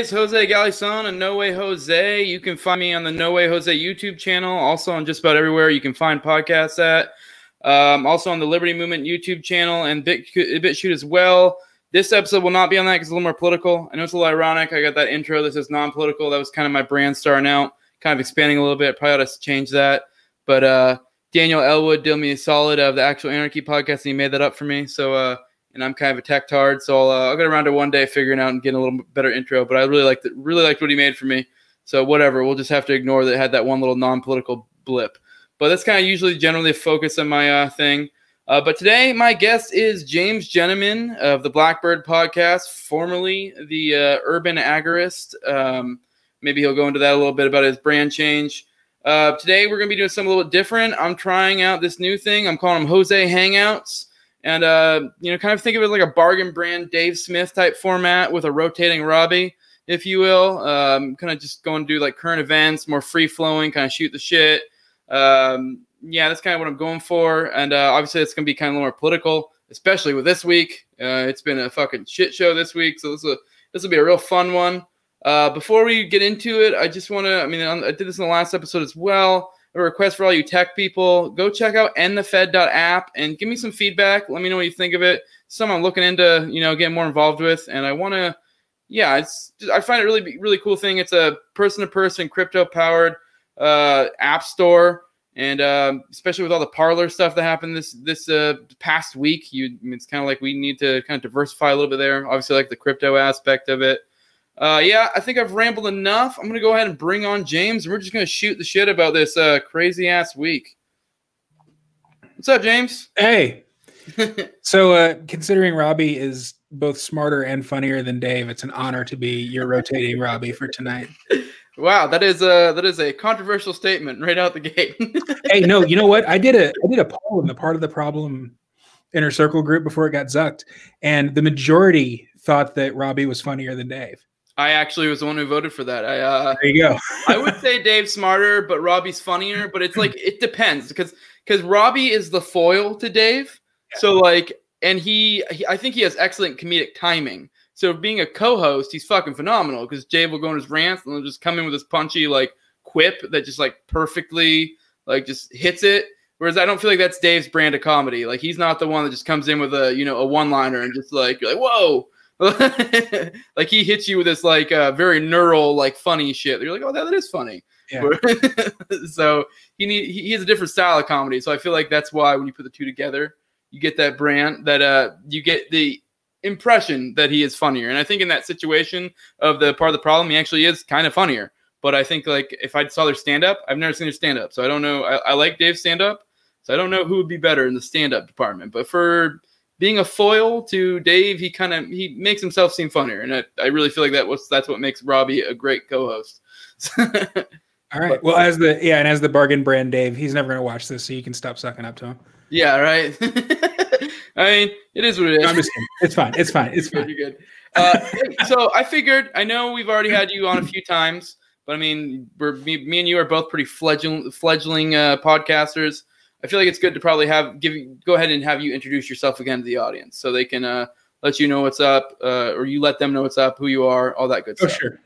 It's Jose Galison and No Way Jose. You can find me on the No Way Jose YouTube channel, also on just about everywhere you can find podcasts at. Um, also on the Liberty Movement YouTube channel and Bit BitChute as well. This episode will not be on that because it's a little more political. I know it's a little ironic. I got that intro. This is non-political. That was kind of my brand starting out, kind of expanding a little bit. Probably ought to change that. But uh, Daniel Elwood did me a solid of the actual Anarchy podcast, and he made that up for me. So, uh, and I'm kind of a tech tard, so I'll, uh, I'll get around to one day figuring out and getting a little better intro. But I really liked it, really liked what he made for me. So whatever, we'll just have to ignore that had that one little non-political blip. But that's kind of usually generally a focus of my uh, thing. Uh, but today, my guest is James Gentleman of the Blackbird Podcast, formerly the uh, Urban Agorist. Um, maybe he'll go into that a little bit about his brand change. Uh, today, we're going to be doing something a little bit different. I'm trying out this new thing. I'm calling them Jose Hangouts. And, uh, you know, kind of think of it like a bargain brand Dave Smith type format with a rotating Robbie, if you will. Um, kind of just going to do like current events, more free flowing, kind of shoot the shit. Um, yeah, that's kind of what I'm going for. And uh, obviously, it's going to be kind of more political, especially with this week. Uh, it's been a fucking shit show this week. So this will, this will be a real fun one. Uh, before we get into it, I just want to, I mean, I did this in the last episode as well. A request for all you tech people go check out endthefed.app and give me some feedback. Let me know what you think of it. Some I'm looking into, you know, getting more involved with. And I want to, yeah, it's, just, I find it really, really cool thing. It's a person to person crypto powered uh, app store and um, especially with all the Parler stuff that happened this this uh, past week, you it's kind of like we need to kind of diversify a little bit there. Obviously, like the crypto aspect of it. Uh, yeah, I think I've rambled enough. I'm gonna go ahead and bring on James, and we're just gonna shoot the shit about this uh, crazy ass week. What's up, James? Hey. so, uh, considering Robbie is both smarter and funnier than Dave, it's an honor to be your rotating Robbie for tonight. Wow, that is a that is a controversial statement right out the gate. hey, no, you know what? I did a I did a poll in the part of the problem inner circle group before it got zucked, and the majority thought that Robbie was funnier than Dave. I actually was the one who voted for that. I uh, there you go. I would say Dave's smarter, but Robbie's funnier. But it's like it depends because because Robbie is the foil to Dave. Yeah. So like, and he, he I think he has excellent comedic timing. So being a co-host, he's fucking phenomenal because Jay will go on his rants and he'll just come in with this punchy like quip that just like perfectly like just hits it. Whereas I don't feel like that's Dave's brand of comedy. Like he's not the one that just comes in with a you know a one-liner and just like you're like whoa, like he hits you with this like uh, very neural like funny shit. You're like oh that, that is funny. Yeah. so he need he has a different style of comedy. So I feel like that's why when you put the two together, you get that brand that uh you get the impression that he is funnier. And I think in that situation of the part of the problem, he actually is kind of funnier. But I think like if I saw their stand up, I've never seen their stand up, so I don't know. I, I like Dave's stand up, so I don't know who would be better in the stand up department. But for being a foil to Dave, he kind of he makes himself seem funnier, and I, I really feel like that was that's what makes Robbie a great co-host. All right. Well, as the yeah, and as the bargain brand Dave, he's never gonna watch this, so you can stop sucking up to him. Yeah. Right. I mean, it is what it is. I'm just kidding. It's fine. It's fine. It's fine. You're good. Uh, so I figured. I know we've already had you on a few times, but I mean, we're me, me and you are both pretty fledgling fledgling uh, podcasters. I feel like it's good to probably have give go ahead and have you introduce yourself again to the audience, so they can uh, let you know what's up, uh, or you let them know what's up, who you are, all that good oh, stuff. sure.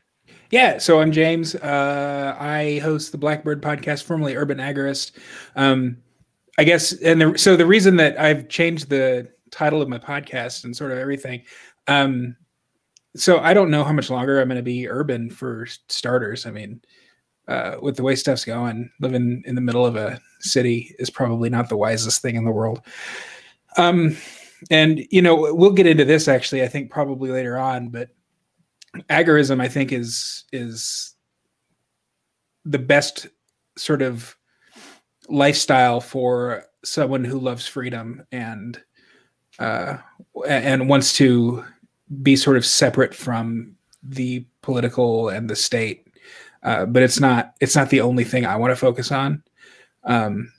Yeah, so I'm James. Uh, I host the Blackbird podcast, formerly Urban Agorist. Um, I guess, and the, so the reason that I've changed the title of my podcast and sort of everything, um, so I don't know how much longer I'm going to be urban for starters. I mean, uh, with the way stuff's going, living in the middle of a city is probably not the wisest thing in the world. Um, and you know, we'll get into this actually. I think probably later on, but agorism, I think, is is the best sort of lifestyle for someone who loves freedom and uh, and wants to be sort of separate from the political and the state. Uh, but it's not it's not the only thing I want to focus on. Um,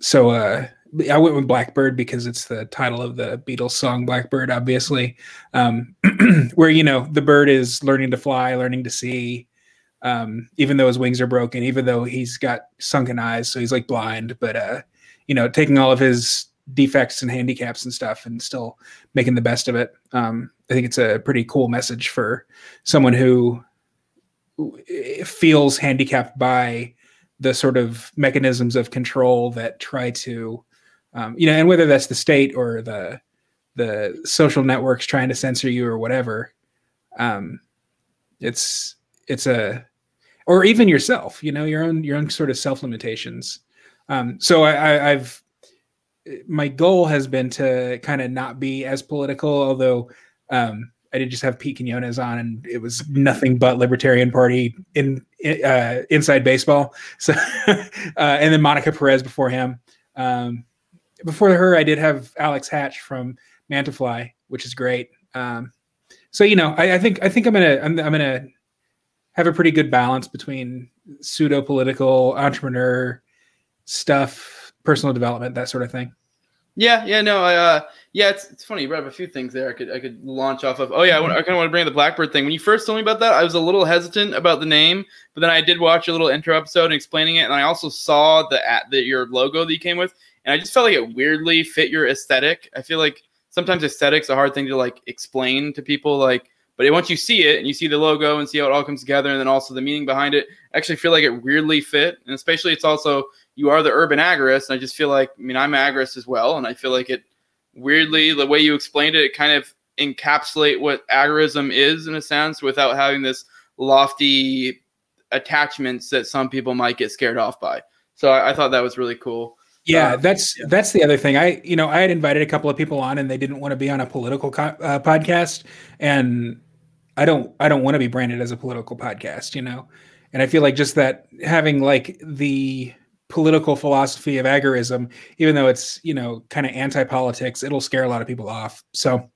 so uh, I went with Blackbird because it's the title of the Beatles song Blackbird, obviously, um, where you know the bird is learning to fly, learning to see, um, even though his wings are broken, even though he's got sunken eyes, so he's like blind, but uh, you know, taking all of his defects and handicaps and stuff and still making the best of it. Um, I think it's a pretty cool message for someone who feels handicapped by the sort of mechanisms of control that try to, um, you know, and whether that's the state or the the social networks trying to censor you or whatever, um, it's it's a or even yourself, you know, your own your own sort of self limitations. Um, so I, I, I've my goal has been to kind of not be as political, although um, I did just have Pete Quinones on, and it was nothing but Libertarian Party in uh, inside baseball. So, uh, and then Monica Perez before him. Um, before her, I did have Alex Hatch from Mantafly, which is great. Um, so you know, I, I, think I think I'm gonna I'm, I'm gonna have a pretty good balance between pseudo political entrepreneur stuff, personal development, that sort of thing. Yeah, yeah, no, I, uh, yeah, it's, it's funny. You brought up a few things there. I could I could launch off of. Oh yeah, I, I kind of want to bring up the Blackbird thing. When you first told me about that, I was a little hesitant about the name, but then I did watch a little intro episode and explaining it, and I also saw the at the your logo that you came with, and I just felt like it weirdly fit your aesthetic. I feel like sometimes aesthetics a hard thing to like explain to people, like, but once you see it and you see the logo and see how it all comes together, and then also the meaning behind it, I actually feel like it weirdly fit, and especially it's also you are the urban agorist. And I just feel like, I mean, I'm agorist as well. And I feel like it weirdly, the way you explained it, it kind of encapsulate what agorism is in a sense without having this lofty attachments that some people might get scared off by. So I, I thought that was really cool. Yeah, uh, that's yeah. that's the other thing. I you know I had invited a couple of people on and they didn't want to be on a political co- uh, podcast, and I don't I don't want to be branded as a political podcast, you know. And I feel like just that having like the political philosophy of agorism, even though it's you know kind of anti-politics, it'll scare a lot of people off. So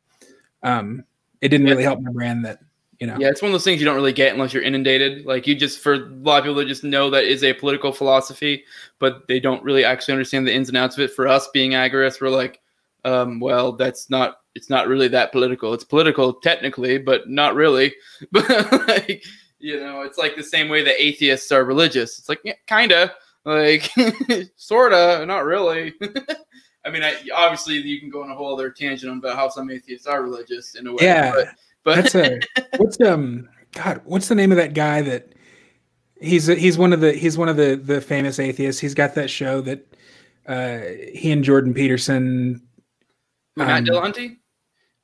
um, it didn't really help my brand that you know. Yeah, it's one of those things you don't really get unless you're inundated. Like you just for a lot of people that just know that is a political philosophy, but they don't really actually understand the ins and outs of it. For us being agorists, we're like, um, well, that's not it's not really that political. It's political technically, but not really. But like you know, it's like the same way that atheists are religious. It's like yeah, kinda like, sorta, not really. I mean, I, obviously, you can go on a whole other tangent about how some atheists are religious in a way. Yeah, but, but that's a what's um God, what's the name of that guy that he's he's one of the he's one of the the famous atheists. He's got that show that uh he and Jordan Peterson. Matt um, Dillahunty.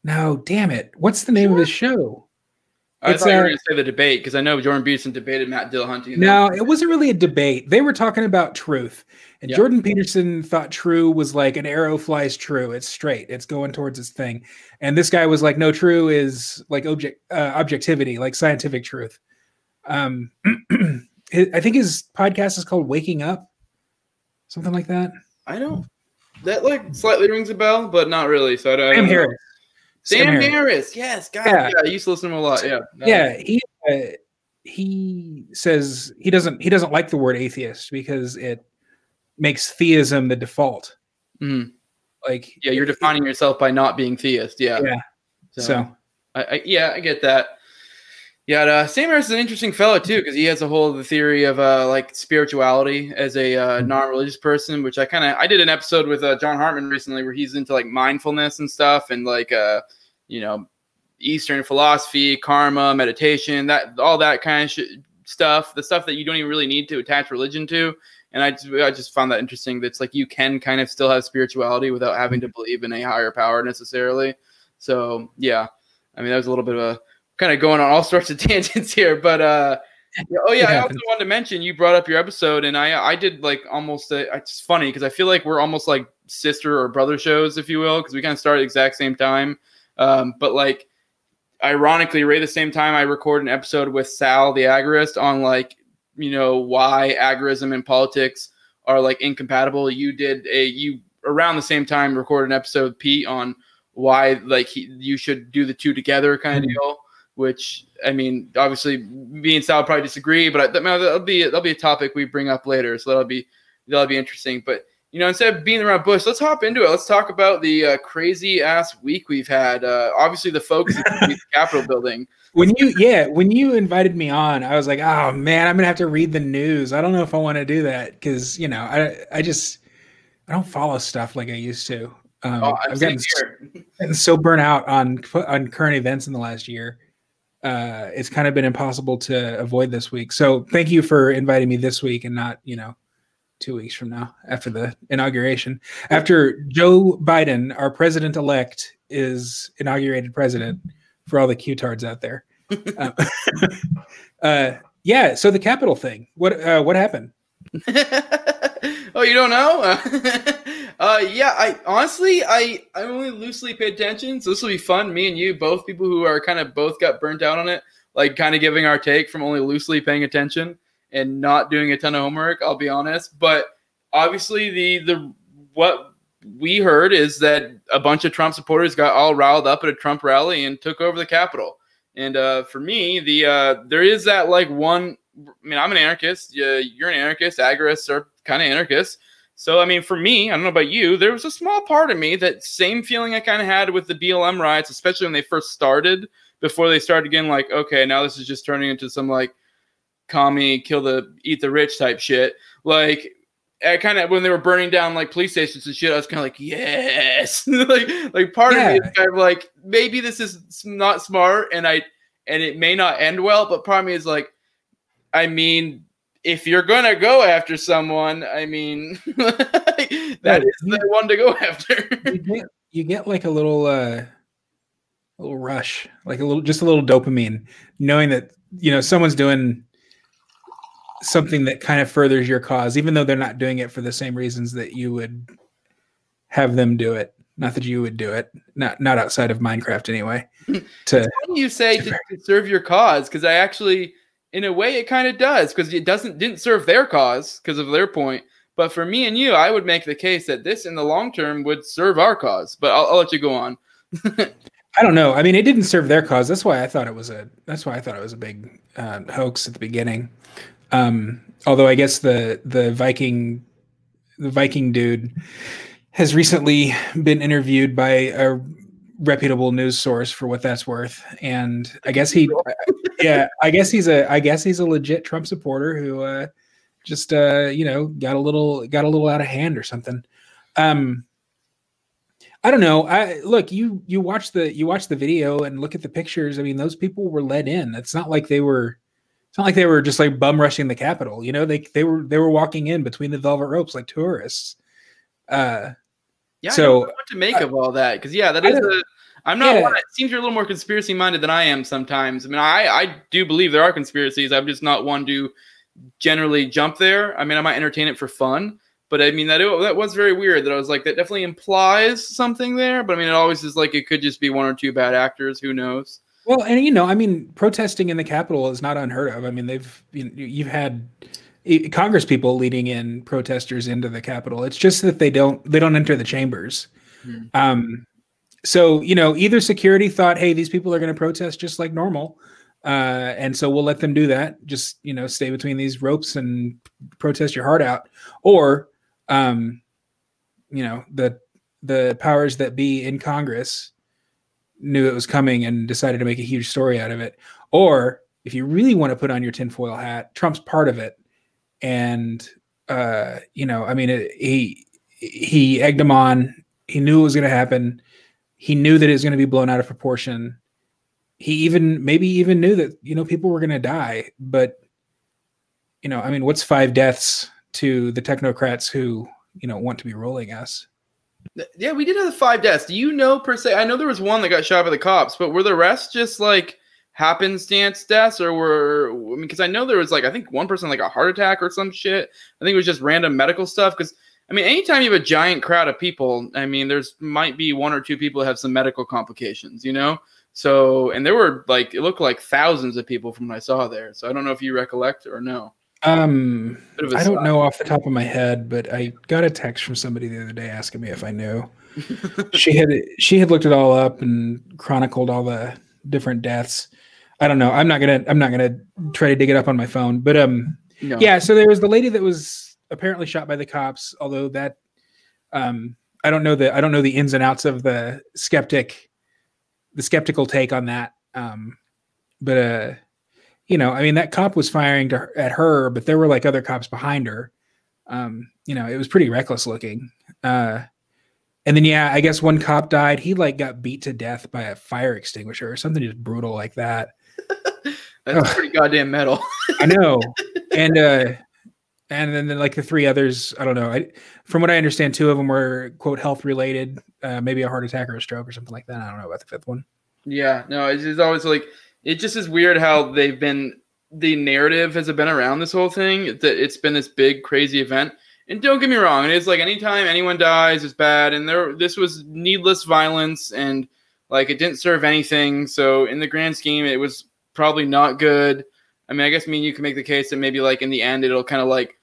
No, damn it! What's the name sure. of his show? I thought you were going to say the debate because I know Jordan Peterson debated Matt Dillahunty. No, it wasn't really a debate. They were talking about truth, and. Jordan Peterson thought true was like an arrow flies true. It's straight. It's going towards its thing. And this guy was like, no, true is like object uh, objectivity, like scientific truth. Um, I think his podcast is called Waking Up, something like that. I don't. That like slightly rings a bell, but not really. So I don't. Sam Harris. Sam, Sam Harris. Harris. Yes, God, yeah. yeah. I used to listen to him a lot. Yeah, yeah. He uh, he says he doesn't he doesn't like the word atheist because it makes theism the default. Mm-hmm. Like, yeah, you're defining yourself by not being theist. Yeah, yeah. So, so I, I, yeah, I get that. Yeah, uh, Sam Harris is an interesting fellow too because he has a whole the theory of uh, like spirituality as a uh, mm-hmm. non-religious person, which I kind of I did an episode with uh, John Hartman recently where he's into like mindfulness and stuff and like uh you know Eastern philosophy, karma, meditation, that all that kind of sh- stuff, the stuff that you don't even really need to attach religion to. And I just, I just found that interesting. That's like you can kind of still have spirituality without having to believe in a higher power necessarily. So yeah, I mean that was a little bit of a kind of going on all sorts of tangents here, but uh, oh yeah, I also wanted to mention you brought up your episode, and I I did like almost a, it's funny because I feel like we're almost like sister or brother shows, if you will, because we kind of start at the exact same time. Um, but like ironically, right at the same time, I record an episode with Sal the agorist on like you know why agorism and politics are like incompatible. You did a you around the same time recorded an episode with Pete on why like he, you should do the two together kind of mm-hmm. deal which I mean, obviously, me and Sal probably disagree, but that'll be that'll be a topic we bring up later, so that'll be that'll be interesting. But you know, instead of being around Bush, let's hop into it. Let's talk about the uh, crazy ass week we've had. Uh, obviously, the focus is the Capitol building. When you, yeah, when you invited me on, I was like, oh man, I'm gonna have to read the news. I don't know if I want to do that because you know, I, I just, I don't follow stuff like I used to. Um, Oh, I'm I've gotten, gotten so burnt out on on current events in the last year. Uh, it's kind of been impossible to avoid this week. So thank you for inviting me this week and not, you know, two weeks from now after the inauguration. After Joe Biden, our president elect, is inaugurated president for all the Q-tards out there. uh, uh, yeah. So the Capitol thing. What uh, what happened? oh, you don't know? Uh, yeah, I honestly, I I only loosely pay attention, so this will be fun. Me and you, both people who are kind of both got burnt out on it, like kind of giving our take from only loosely paying attention and not doing a ton of homework. I'll be honest, but obviously the the what we heard is that a bunch of Trump supporters got all riled up at a Trump rally and took over the Capitol. And uh, for me, the uh, there is that like one. I mean, I'm an anarchist. Yeah, you're an anarchist. Agorists are kind of anarchists. So, I mean, for me, I don't know about you, there was a small part of me that same feeling I kind of had with the BLM riots, especially when they first started, before they started getting like, okay, now this is just turning into some like commie, kill the, eat the rich type shit. Like, I kind of when they were burning down like police stations and shit, I was kind of like, yes, like like part Yeah. of me is kind of like maybe this is not smart, and I and it may not end well, but part of me is like, I mean, if you're gonna go after someone, I mean, that is the one to go after. you get, you get like a little uh a little rush like a little just a little dopamine knowing that you know someone's doing something that kind of furthers your cause even though they're not doing it for the same reasons that you would have them do it. Not that you would do it. Not not outside of minecraft anyway. To you say to, to serve your cause, because I actually, in a way, it kind of does, because it doesn't didn't serve their cause because of their point. But for me and you, I would make the case that this, in the long term, would serve our cause. But I'll, I'll let you go on. I don't know. I mean, it didn't serve their cause. That's why I thought it was a. That's why I thought it was a big uh, hoax at the beginning. Um, although I guess the the Viking, the Viking dude, has recently been interviewed by a reputable news source for what that's worth, and I guess he, yeah, I guess he's a. I guess he's a legit Trump supporter who uh, just uh, you know got a little got a little out of hand or something. Um, I don't know. I look you you watch the you watch the video and look at the pictures. I mean, those people were let in. It's not like they were. It's not like they were just like bum rushing the Capitol. You know, they they were they were walking in between the velvet ropes like tourists. Uh, Yeah, I So, don't know what to make of all that, because yeah, that is a. I'm not. Yeah. One, it seems you're a little more conspiracy minded than I am sometimes. I mean, I I do believe there are conspiracies. I'm just not one to generally jump there. I mean, I might entertain it for fun, but I mean that that was very weird. That I was like, that definitely implies something there. But I mean, it always is like it could just be one or two bad actors. Who knows? well, and you know, I mean, protesting in the Capitol is not unheard of. I mean, they've you know, you've had Congress people leading in protesters into the Capitol. It's just that they don't they don't enter the chambers. Hmm. Um, so you know, either security thought, hey, these people are going to protest just like normal, uh, and so we'll let them do that. Just you know, stay between these ropes and protest your heart out, or um, you know, the the powers that be in Congress knew it was coming and decided to make a huge story out of it. Or if you really want to put on your tinfoil hat, Trump's part of it, and uh, you know, I mean, it, he he egged him on. He knew it was going to happen. He knew that it was going to be blown out of proportion. He even maybe even knew that you know people were going to die, but you know, I mean, what's five deaths to the technocrats who you know want to be rolling us? Yeah, we did have the five deaths. Do you know per se? I know there was one that got shot by the cops, but were the rest just like happenstance deaths, or were? I mean, because I know there was like I think one person like a heart attack or some shit. I think it was just random medical stuff. Because I mean, anytime you have a giant crowd of people, I mean, there's might be one or two people that have some medical complications, you know. So, and there were like it looked like thousands of people from what I saw there. So I don't know if you recollect or no. Um, Bit of a I don't side. know off the top of my head, but I got a text from somebody the other day asking me if I knew. she had she had looked it all up and chronicled all the different deaths. I don't know. I'm not gonna I'm not gonna try to dig it up on my phone, but um, No. yeah. So there was the lady that was apparently shot by the cops. Although that, um, I don't know the I don't know the ins and outs of the skeptic, the skeptical take on that. Um, but uh, you know, I mean, that cop was firing to her, at her, but there were like other cops behind her. Um, you know, it was pretty reckless looking. Uh, and then yeah, I guess one cop died. He like got beat to death by a fire extinguisher or something just brutal like that. That's pretty goddamn metal. I know. And uh and then, then like the three others, I don't know. I from what I understand, two of them were quote health related, uh, maybe a heart attack or a stroke or something like that. I don't know about the fifth one. Yeah, no, it's just always like it just is weird how they've been the narrative has been around this whole thing that it's been this big crazy event. And don't get me wrong, it's like anytime anyone dies is bad and there this was needless violence and like it didn't serve anything. So in the grand scheme it was probably not good. I mean, I guess me and you can make the case that maybe like in the end it'll kind of like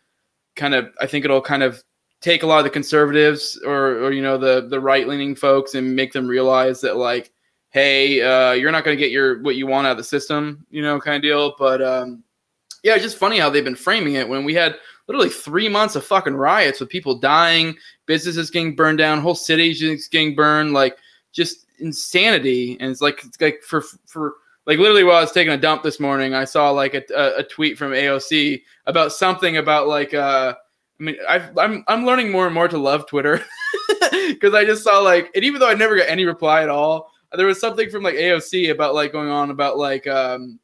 kind of I think it'll kind of take a lot of the conservatives or or you know the the right leaning folks and make them realize that like hey, uh, you're not going to get your what you want out of the system, you know, kind of deal. But um, yeah, it's just funny how they've been framing it when we had literally three months of fucking riots with people dying, businesses getting burned down, whole cities getting burned, like just insanity. And it's like it's like for for like literally while I was taking a dump this morning, I saw like a, a, a tweet from AOC about something about like uh I mean I've, I'm I'm learning more and more to love Twitter because I just saw like and even though I never got any reply at all, there was something from like AOC about like going on about like um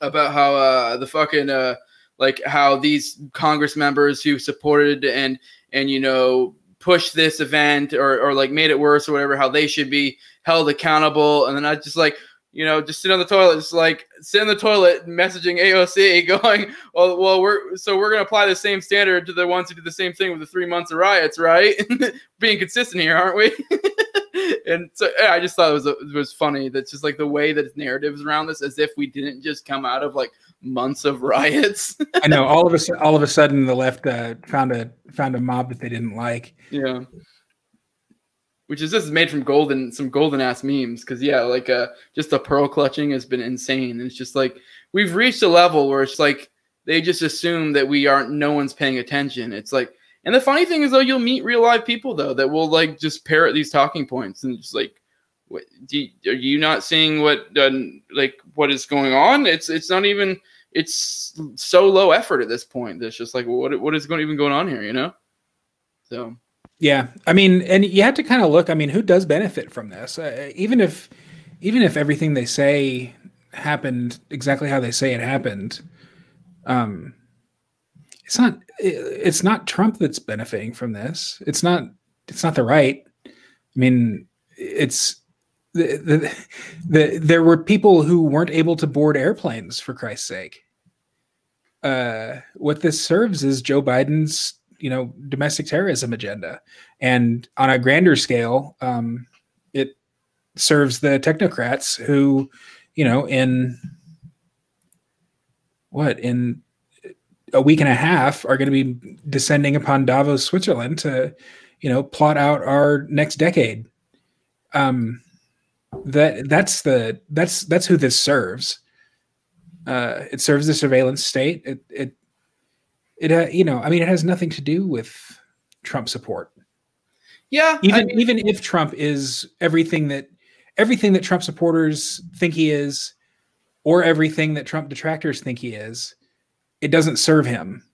about how uh the fucking uh like how these Congress members who supported and and you know pushed this event or or like made it worse or whatever how they should be held accountable. And then I just like you know, just sit on the toilet, just like sit in the toilet, messaging AOC, going, "Well, well, we're so we're gonna apply the same standard to the ones who did the same thing with the three months of riots, right? Being consistent here, aren't we?" and so yeah, I just thought it was it was funny. That's just like the way that narratives around this, as if we didn't just come out of like months of riots. I know all of a all of a sudden the left uh, found a found a mob that they didn't like. yeah. Which is just made from golden some golden ass memes because yeah, like uh just the pearl clutching has been insane. And it's just like we've reached a level where it's like they just assume that we aren't no one's paying attention. It's like and the funny thing is though you'll meet real live people though that will like just parrot these talking points and just like what you, are you not seeing what uh, like what is going on? It's it's not even it's so low effort at this point. That's just like what what is going even going on here, you know? So Yeah, I mean, and you have to kind of look. I mean, who does benefit from this? Uh, even if, even if everything they say happened exactly how they say it happened, um, it's not. It's not Trump that's benefiting from this. It's not. It's not the right. I mean, it's the, the, the there were people who weren't able to board airplanes for Christ's sake. Uh, what this serves is Joe Biden's you know domestic terrorism agenda. And on a grander scale um, it serves the technocrats who you know in what in a week and a half are going to be descending upon davos switzerland to you know plot out our next decade. Um that that's the that's that's who this serves. Uh it serves the surveillance state. It it it uh, you know i mean it has nothing to do with trump support yeah, even I mean, even if trump is everything that everything that trump supporters think he is or everything that trump detractors think he is it doesn't serve him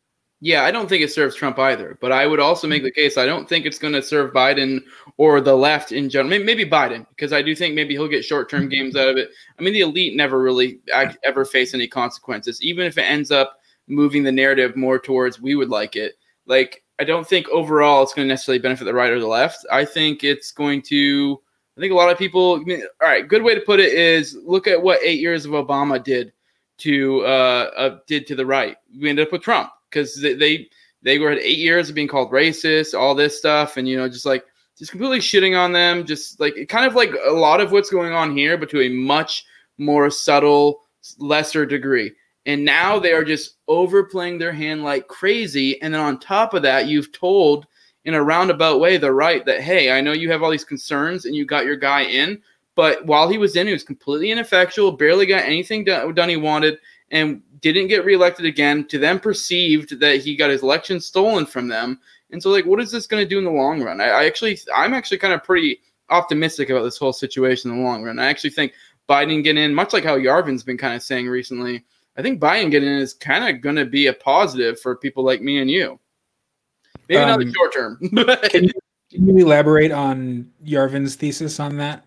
yeah, I don't think it serves Trump either. But I would also make the case I don't think it's going to serve Biden or the left in general. Maybe, maybe Biden because I do think maybe he'll get short term games out of it. I mean, the elite never really ever face any consequences, even if it ends up moving the narrative more towards we would like it. Like I don't think overall it's going to necessarily benefit the right or the left. I think it's going to. I think a lot of people. I mean, all right, good way to put it is look at what eight years of Obama did to uh, uh did to the right. We ended up with Trump because they, they they were at eight years of being called racist, all this stuff, and you know, just like just completely shitting on them, just like kind of like a lot of what's going on here, but to a much more subtle, lesser degree. And now they are just overplaying their hand like crazy. And then on top of that, you've told in a roundabout way the right that, hey, I know you have all these concerns and you got your guy in, but while he was in, he was completely ineffectual, barely got anything done, done he wanted, and didn't get reelected again. To them, perceived that he got his election stolen from them. And so, like, what is this going to do in the long run? I, I actually, I'm actually kind of pretty optimistic about this whole situation in the long run. I actually think Biden getting in, much like how Yarvin's been kind of saying recently, I think Biden getting in is kind of going to be a positive for people like me and you. Maybe not the Um, short term. can you Can you elaborate on Yarvin's thesis on that?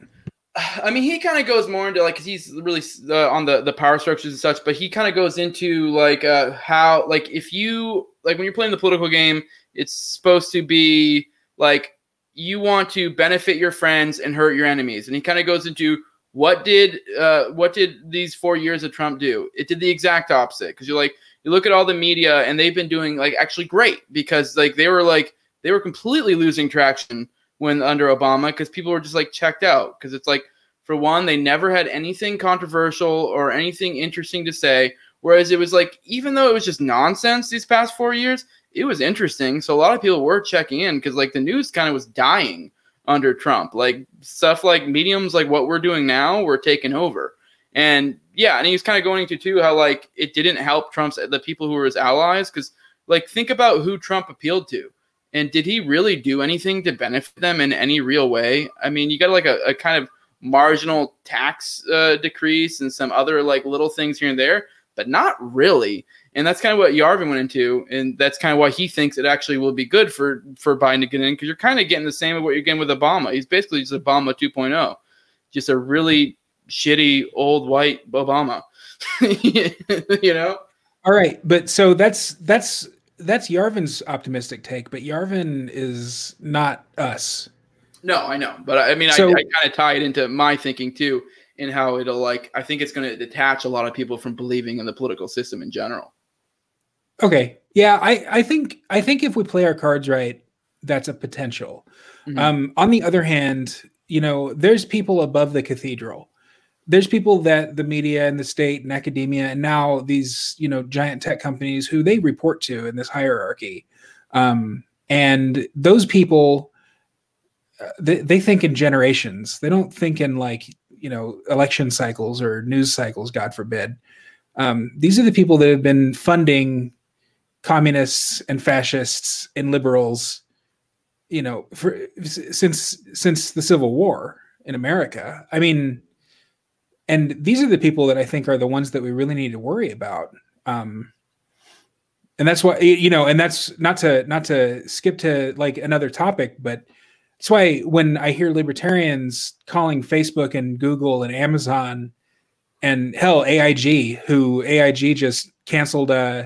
I mean, he kind of goes more into like, cause he's really uh, on the the power structures and such, but he kind of goes into like uh, how like if you like when you're playing the political game, it's supposed to be like you want to benefit your friends and hurt your enemies, and he kind of goes into what did uh, what did these four years of Trump do? It did the exact opposite because you're like you look at all the media and they've been doing like actually great because like they were like they were completely losing traction when under Obama because people were just like checked out because it's like for one they never had anything controversial or anything interesting to say whereas it was like even though it was just nonsense these past 4 years it was interesting so a lot of people were checking in cuz like the news kind of was dying under Trump like stuff like mediums like what we're doing now were taken over and yeah and he's kind of going into too how like it didn't help Trump's the people who were his allies cuz like think about who Trump appealed to and did he really do anything to benefit them in any real way? I mean, you got like a, a kind of marginal tax uh, decrease and some other like little things here and there, but not really. And that's kind of what Yarvin went into, and that's kind of why he thinks it actually will be good for for Biden to get in because you're kind of getting the same of what you're getting with Obama. He's basically just Obama 2.0, just a really shitty old white Obama. you know. All right, but so that's that's that's Yarvin's optimistic take, but Yarvin is not us. No, I know, but I mean, so, I, I kind of tie it into my thinking too, in how it'll like. I think it's going to detach a lot of people from believing in the political system in general. Okay, yeah, I I think I think if we play our cards right, that's a potential. Mm-hmm. Um, on the other hand, you know, there's people above the cathedral. There's people that the media and the state and academia and now these you know giant tech companies who they report to in this hierarchy. Um, and those people uh, they, they think in generations. They don't think in like you know election cycles or news cycles god forbid. Um, these are the people that have been funding communists and fascists and liberals you know for since since the civil war in america i mean and these are the people that I think are the ones that we really need to worry about. Um, and that's why you know, and that's not to not to skip to like another topic, but that's why when I hear libertarians calling Facebook and Google and Amazon and hell AIG, who AIG just canceled uh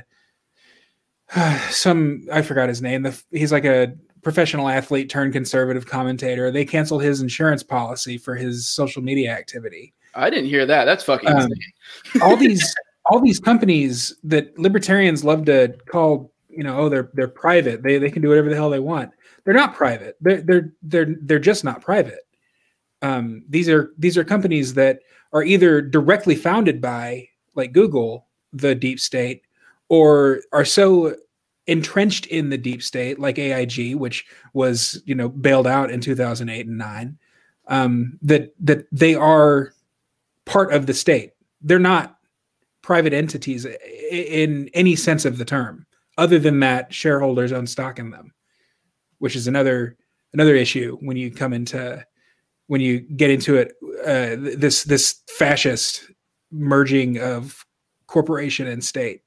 some I forgot his name. The, he's like a professional athlete turned conservative commentator. They canceled his insurance policy for his social media activity. I didn't hear that. That's fucking um, insane. all these all these companies that libertarians love to call, you know, oh they're they're private. They they can do whatever the hell they want. They're not private. They're they're they're they're just not private. Um, these are these are companies that are either directly founded by like Google, the deep state, or are so entrenched in the deep state like AIG, which was you know bailed out in 2008 and 9 um, that that they are part of the state. They're not private entities in any sense of the term, other than that shareholders own stock in them, which is another another issue when you come into when you get into it. Uh, this this fascist merging of corporation and state.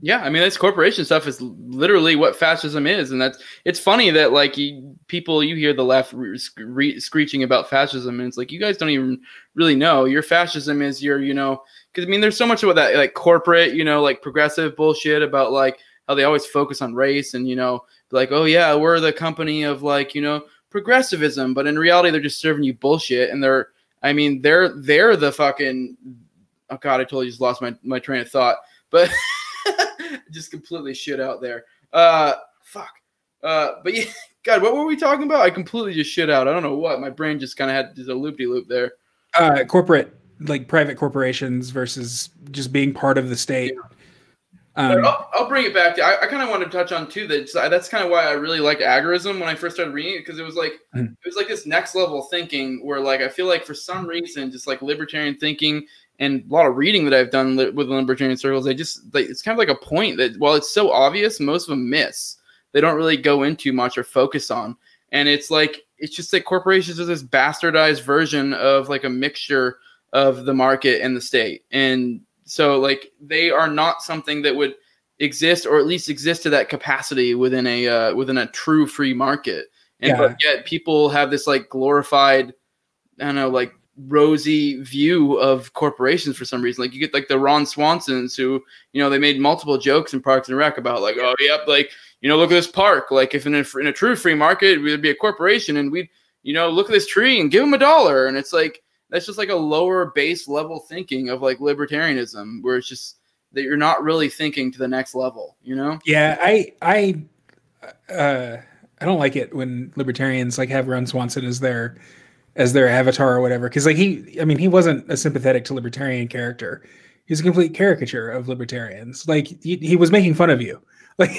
Yeah, I mean, this corporation stuff is literally what fascism is, and that's it's funny that like you, people you hear the left re- screeching about fascism, and it's like you guys don't even really know your fascism is your you know because I mean there's so much about that like corporate you know like progressive bullshit about like how they always focus on race and you know like oh yeah we're the company of like you know progressivism, but in reality they're just serving you bullshit, and they're I mean they're they're the fucking oh god I totally just lost my my train of thought, but. just completely shit out there. Uh, fuck. Uh, but yeah, God, what were we talking about? I completely just shit out. I don't know what. My brain just kind of had just a loopy loop there. Uh, corporate, like private corporations versus just being part of the state. Yeah. Um, I'll, I'll, bring it back to. I, I kind of want to touch on too that that's kind of why I really like agorism when I first started reading it because it was like mm-hmm. it was like this next level thinking where like I feel like for some reason just like libertarian thinking and a lot of reading that I've done li- with libertarian circles, they just like it's kind of like a point that while it's so obvious, most of them miss. They don't really go into much or focus on, and it's like it's just that corporations are this bastardized version of like a mixture of the market and the state, and so like they are not something that would exist or at least exist to that capacity within a uh, within a true free market. and Yeah. but yet people have this like glorified, I don't know, like rosy view of corporations for some reason. Like you get like the Ron Swansons who, you know, they made multiple jokes in Parks and Rec about like, oh yep, like you know, look at this park. Like if in a, in a true free market, we'd be a corporation and we'd, you know, look at this tree and give them a dollar. And it's like that's just like a lower base level thinking of like libertarianism, where it's just that you're not really thinking to the next level. You know? Yeah, I I uh I don't like it when libertarians like have Ron Swanson as their as their avatar or whatever because like he I mean he wasn't a sympathetic to libertarian character. He's a complete caricature of libertarians. Like he, he was making fun of you. Like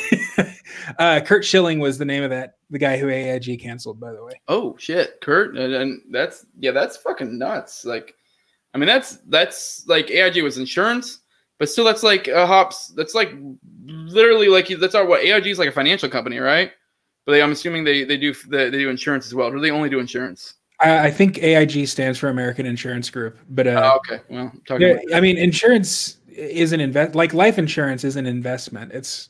uh Curt Schilling was the name of that the guy who AIG canceled by the way. Oh shit, Curt, and, and that's yeah, that's fucking nuts. Like, I mean, that's that's like AIG was insurance, but still, that's like a hops. That's like literally like that's our what AIG is like a financial company, right? But they, I'm assuming they they do they, they do insurance as well. Or do they only do insurance? I, I think AIG stands for American Insurance Group, but uh Oh, okay, well, Yeah, about I mean, insurance is an invest like life insurance is an investment. It's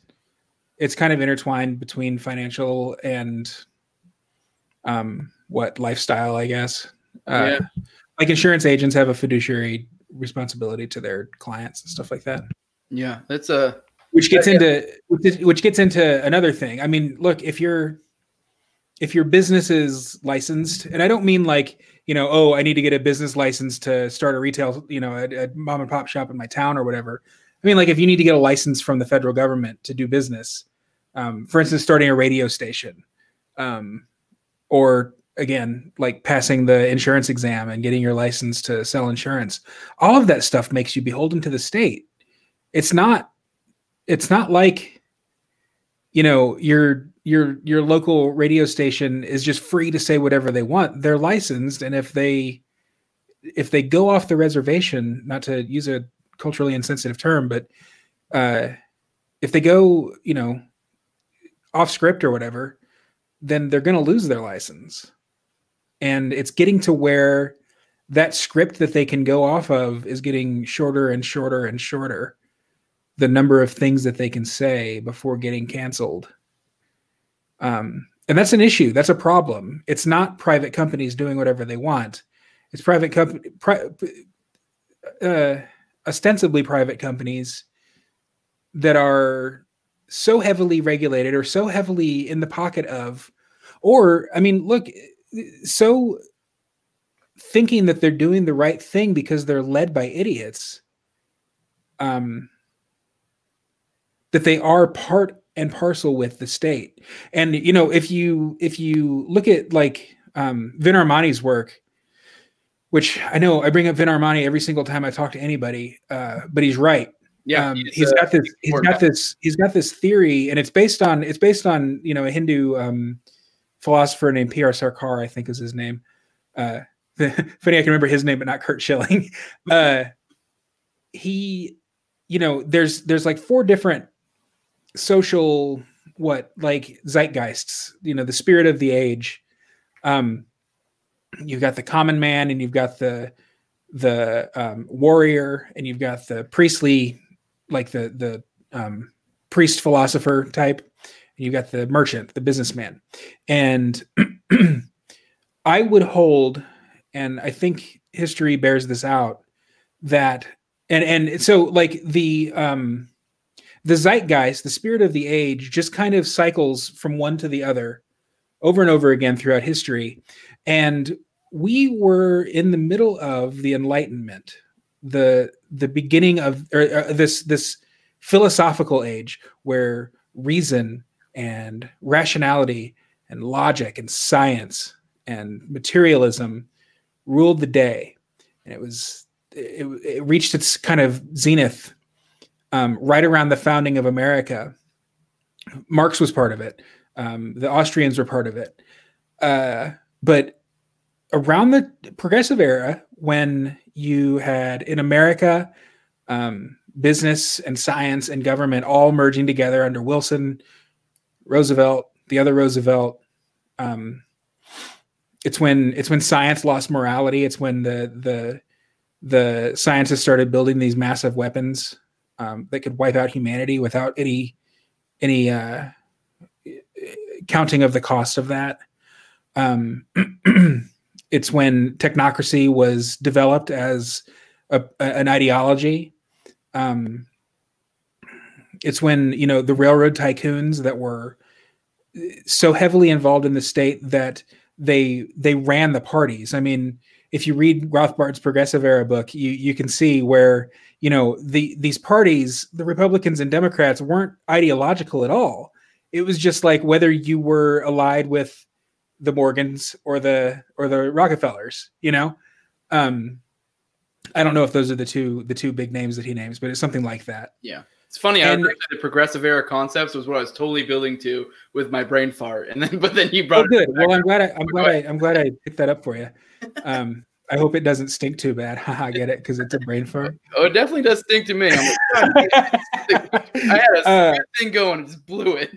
it's kind of intertwined between financial and um what lifestyle, I guess. Uh, Yeah. Like insurance agents have a fiduciary responsibility to their clients and stuff like that. yeah, that's a Which gets Yeah. into which is- which gets into another thing. I mean, look, if you're if your business is licensed, and I don't mean like you know, oh, I need to get a business license to start a retail, you know, a, a mom and pop shop in my town or whatever. I mean, like if you need to get a license from the federal government to do business, um, for instance, starting a radio station, um, or again, like passing the insurance exam and getting your license to sell insurance, all of that stuff makes you beholden to the state. It's not, it's not like, you know, your your your local radio station is just free to say whatever they want. They're licensed, and if they if they go off the reservation, not to use a culturally insensitive term, but uh, if they go, you know, off script or whatever, then they're going to lose their license. And it's getting to where that script that they can go off of is getting shorter and shorter and shorter. The number of things that they can say before getting canceled. Um, and that's an issue. That's a problem. It's not private companies doing whatever they want. It's private company, pri- uh, ostensibly private companies that are so heavily regulated or so heavily in the pocket of, or I mean, look, so thinking that they're doing the right thing because they're led by idiots. Um, that they are part and parcel with the state. And you know, if you if you look at like um, Vin Armani's work, which I know I bring up Vin Armani every single time I talk to anybody, uh, but he's right. yeah. um, he's uh, got this He's got this he's got this theory, and it's based on it's based on you know a Hindu um, philosopher named P.R. Sarkar, I think is his name. Uh, funny, I can remember his name, but not Curt Schilling. Uh, he, you know, there's there's like four different social what like zeitgeists you know the spirit of the age. Um you've got the common man and you've got the the um, warrior and you've got the priestly like the the um, priest philosopher type. And you've got the merchant the businessman. And i would hold and i think history bears this out that and and so like the um the zeitgeist, the spirit of the age, just kind of cycles from one to the other over and over again throughout history. And we were in the middle of the Enlightenment, the the beginning of or, uh, this this philosophical age where reason and rationality and logic and science and materialism ruled the day, and it was it, it reached its kind of zenith um, right around the founding of America. Marx was part of it. Um, the Austrians were part of it. Uh, but around the progressive era, when you had in America um, business and science and government all merging together under Wilson, Roosevelt, the other Roosevelt, um, it's when it's when science lost morality. It's when the the the scientists started building these massive weapons um, that could wipe out humanity without any any uh, counting of the cost of that. Um, it's when technocracy was developed as a, an ideology. Um, it's when you know the railroad tycoons that were so heavily involved in the state that they they ran the parties. I mean, if you read Rothbard's Progressive Era book, you you can see where you know the these parties, the Republicans and Democrats, weren't ideological at all. It was just like whether you were allied with the Morgans or the or the Rockefellers, you know. Um, I don't know if those are the two the two big names that he names, but it's something like that. Yeah. It's funny. And, I the progressive era concepts was what I was totally building to with my brain fart, and then but then you brought. Oh, good. Well, I'm glad. I, I'm glad. I, I'm glad I picked that up for you. Um, I hope it doesn't stink too bad. Haha, get it? Because it's a brain fart. Oh, it definitely does stink to me. Like, I had a uh, thing going, just blew it.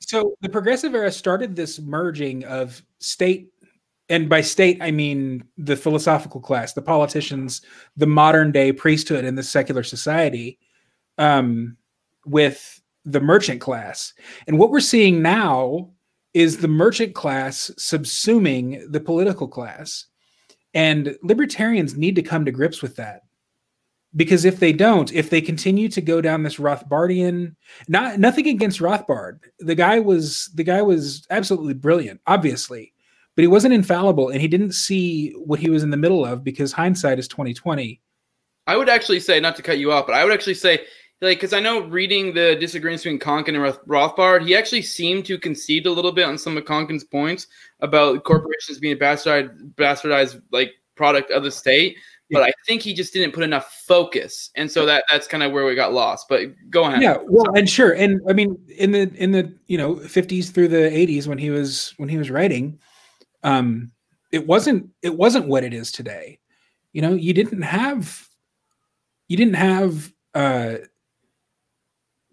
so the progressive era started this merging of state, and by state I mean the philosophical class, the politicians, the modern day priesthood in the secular society, um, with the merchant class. And what we're seeing now is the merchant class subsuming the political class. And libertarians need to come to grips with that. Because if they don't, if they continue to go down this Rothbardian, not nothing against Rothbard. The guy was the guy was absolutely brilliant, obviously, but he wasn't infallible and he didn't see what he was in the middle of because hindsight is 2020. I would actually say, not to cut you off, but I would actually say like because I know reading the disagreements between Konkin and Rothbard, he actually seemed to concede a little bit on some of Konkin's points about corporations being a bastardized, bastardized like product of the state. But I think he just didn't put enough focus, and so that that's kind of where we got lost. But go ahead. Yeah, well, and sure, and I mean, in the in the you know fifties through the eighties when he was when he was writing, um, it wasn't it wasn't what it is today. You know, you didn't have you didn't have uh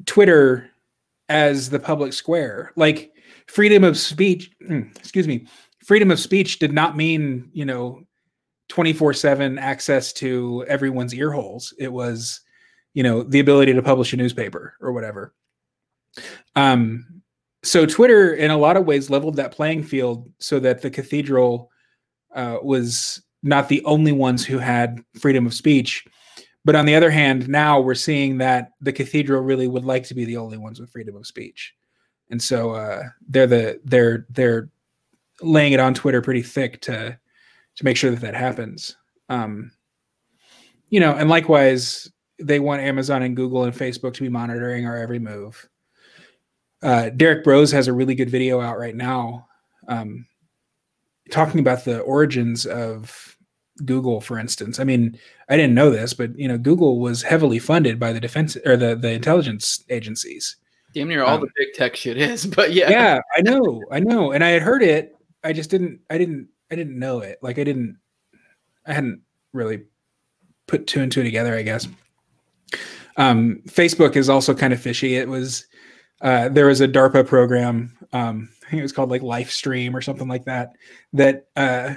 Twitter as the public square. Like freedom of speech, excuse me, freedom of speech did not mean, you know, 24/7 access to everyone's ear holes. It was, you know, the ability to publish a newspaper or whatever. Um so Twitter in a lot of ways leveled that playing field so that the cathedral uh, was not the only ones who had freedom of speech but on the other hand, now we're seeing that the cathedral really would like to be the only ones with freedom of speech, and so uh, they're the they're they're laying it on Twitter pretty thick to to make sure that that happens. Um, you know, and likewise, they want Amazon and Google and Facebook to be monitoring our every move. Uh, Derrick Broze has a really good video out right now, um, talking about the origins of Google, for instance. I mean, I didn't know this, but you know, Google was heavily funded by the defense or the the intelligence agencies. Damn near all um, the big tech shit is, but yeah. Yeah, I know, I know, and I had heard it. I just didn't. I didn't. I didn't know it. Like I didn't. I hadn't really put two and two together. I guess. Um, Facebook is also kind of fishy. It was uh, there was a DARPA program. Um, I think it was called like Lifestream or something like that. That uh,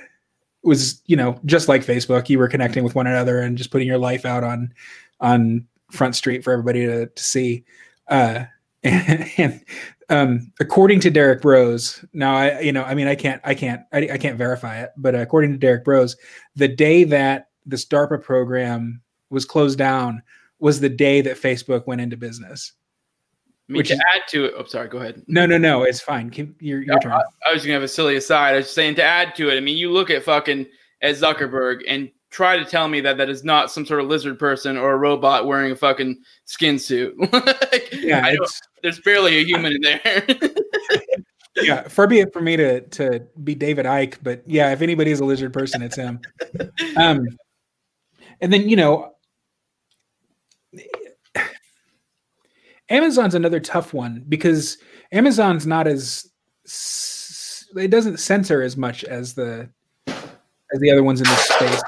was you know just like facebook you were connecting with one another and just putting your life out on on front street for everybody to, to see. Uh and, and um according to derrick broze now i you know i mean i can't i can't I, I can't verify it but according to derrick broze the day that this darpa program was closed down was the day that facebook went into business I mean, Which to is, add to it, oh, sorry, go ahead. No, no, no, it's fine. Keep your, your no, turn. I, I, was gonna have a silly aside. I was saying to add to it. I mean, you look at fucking Ed Zuckerberg and try to tell me that that is not some sort of lizard person or a robot wearing a fucking skin suit. like, yeah, there's barely a human in there. yeah, far be it for me to to be David Icke, but yeah, if anybody's a lizard person, it's him. Um, and then you know Amazon's another tough one because Amazon's not as it doesn't censor as much as the as the other ones in this space.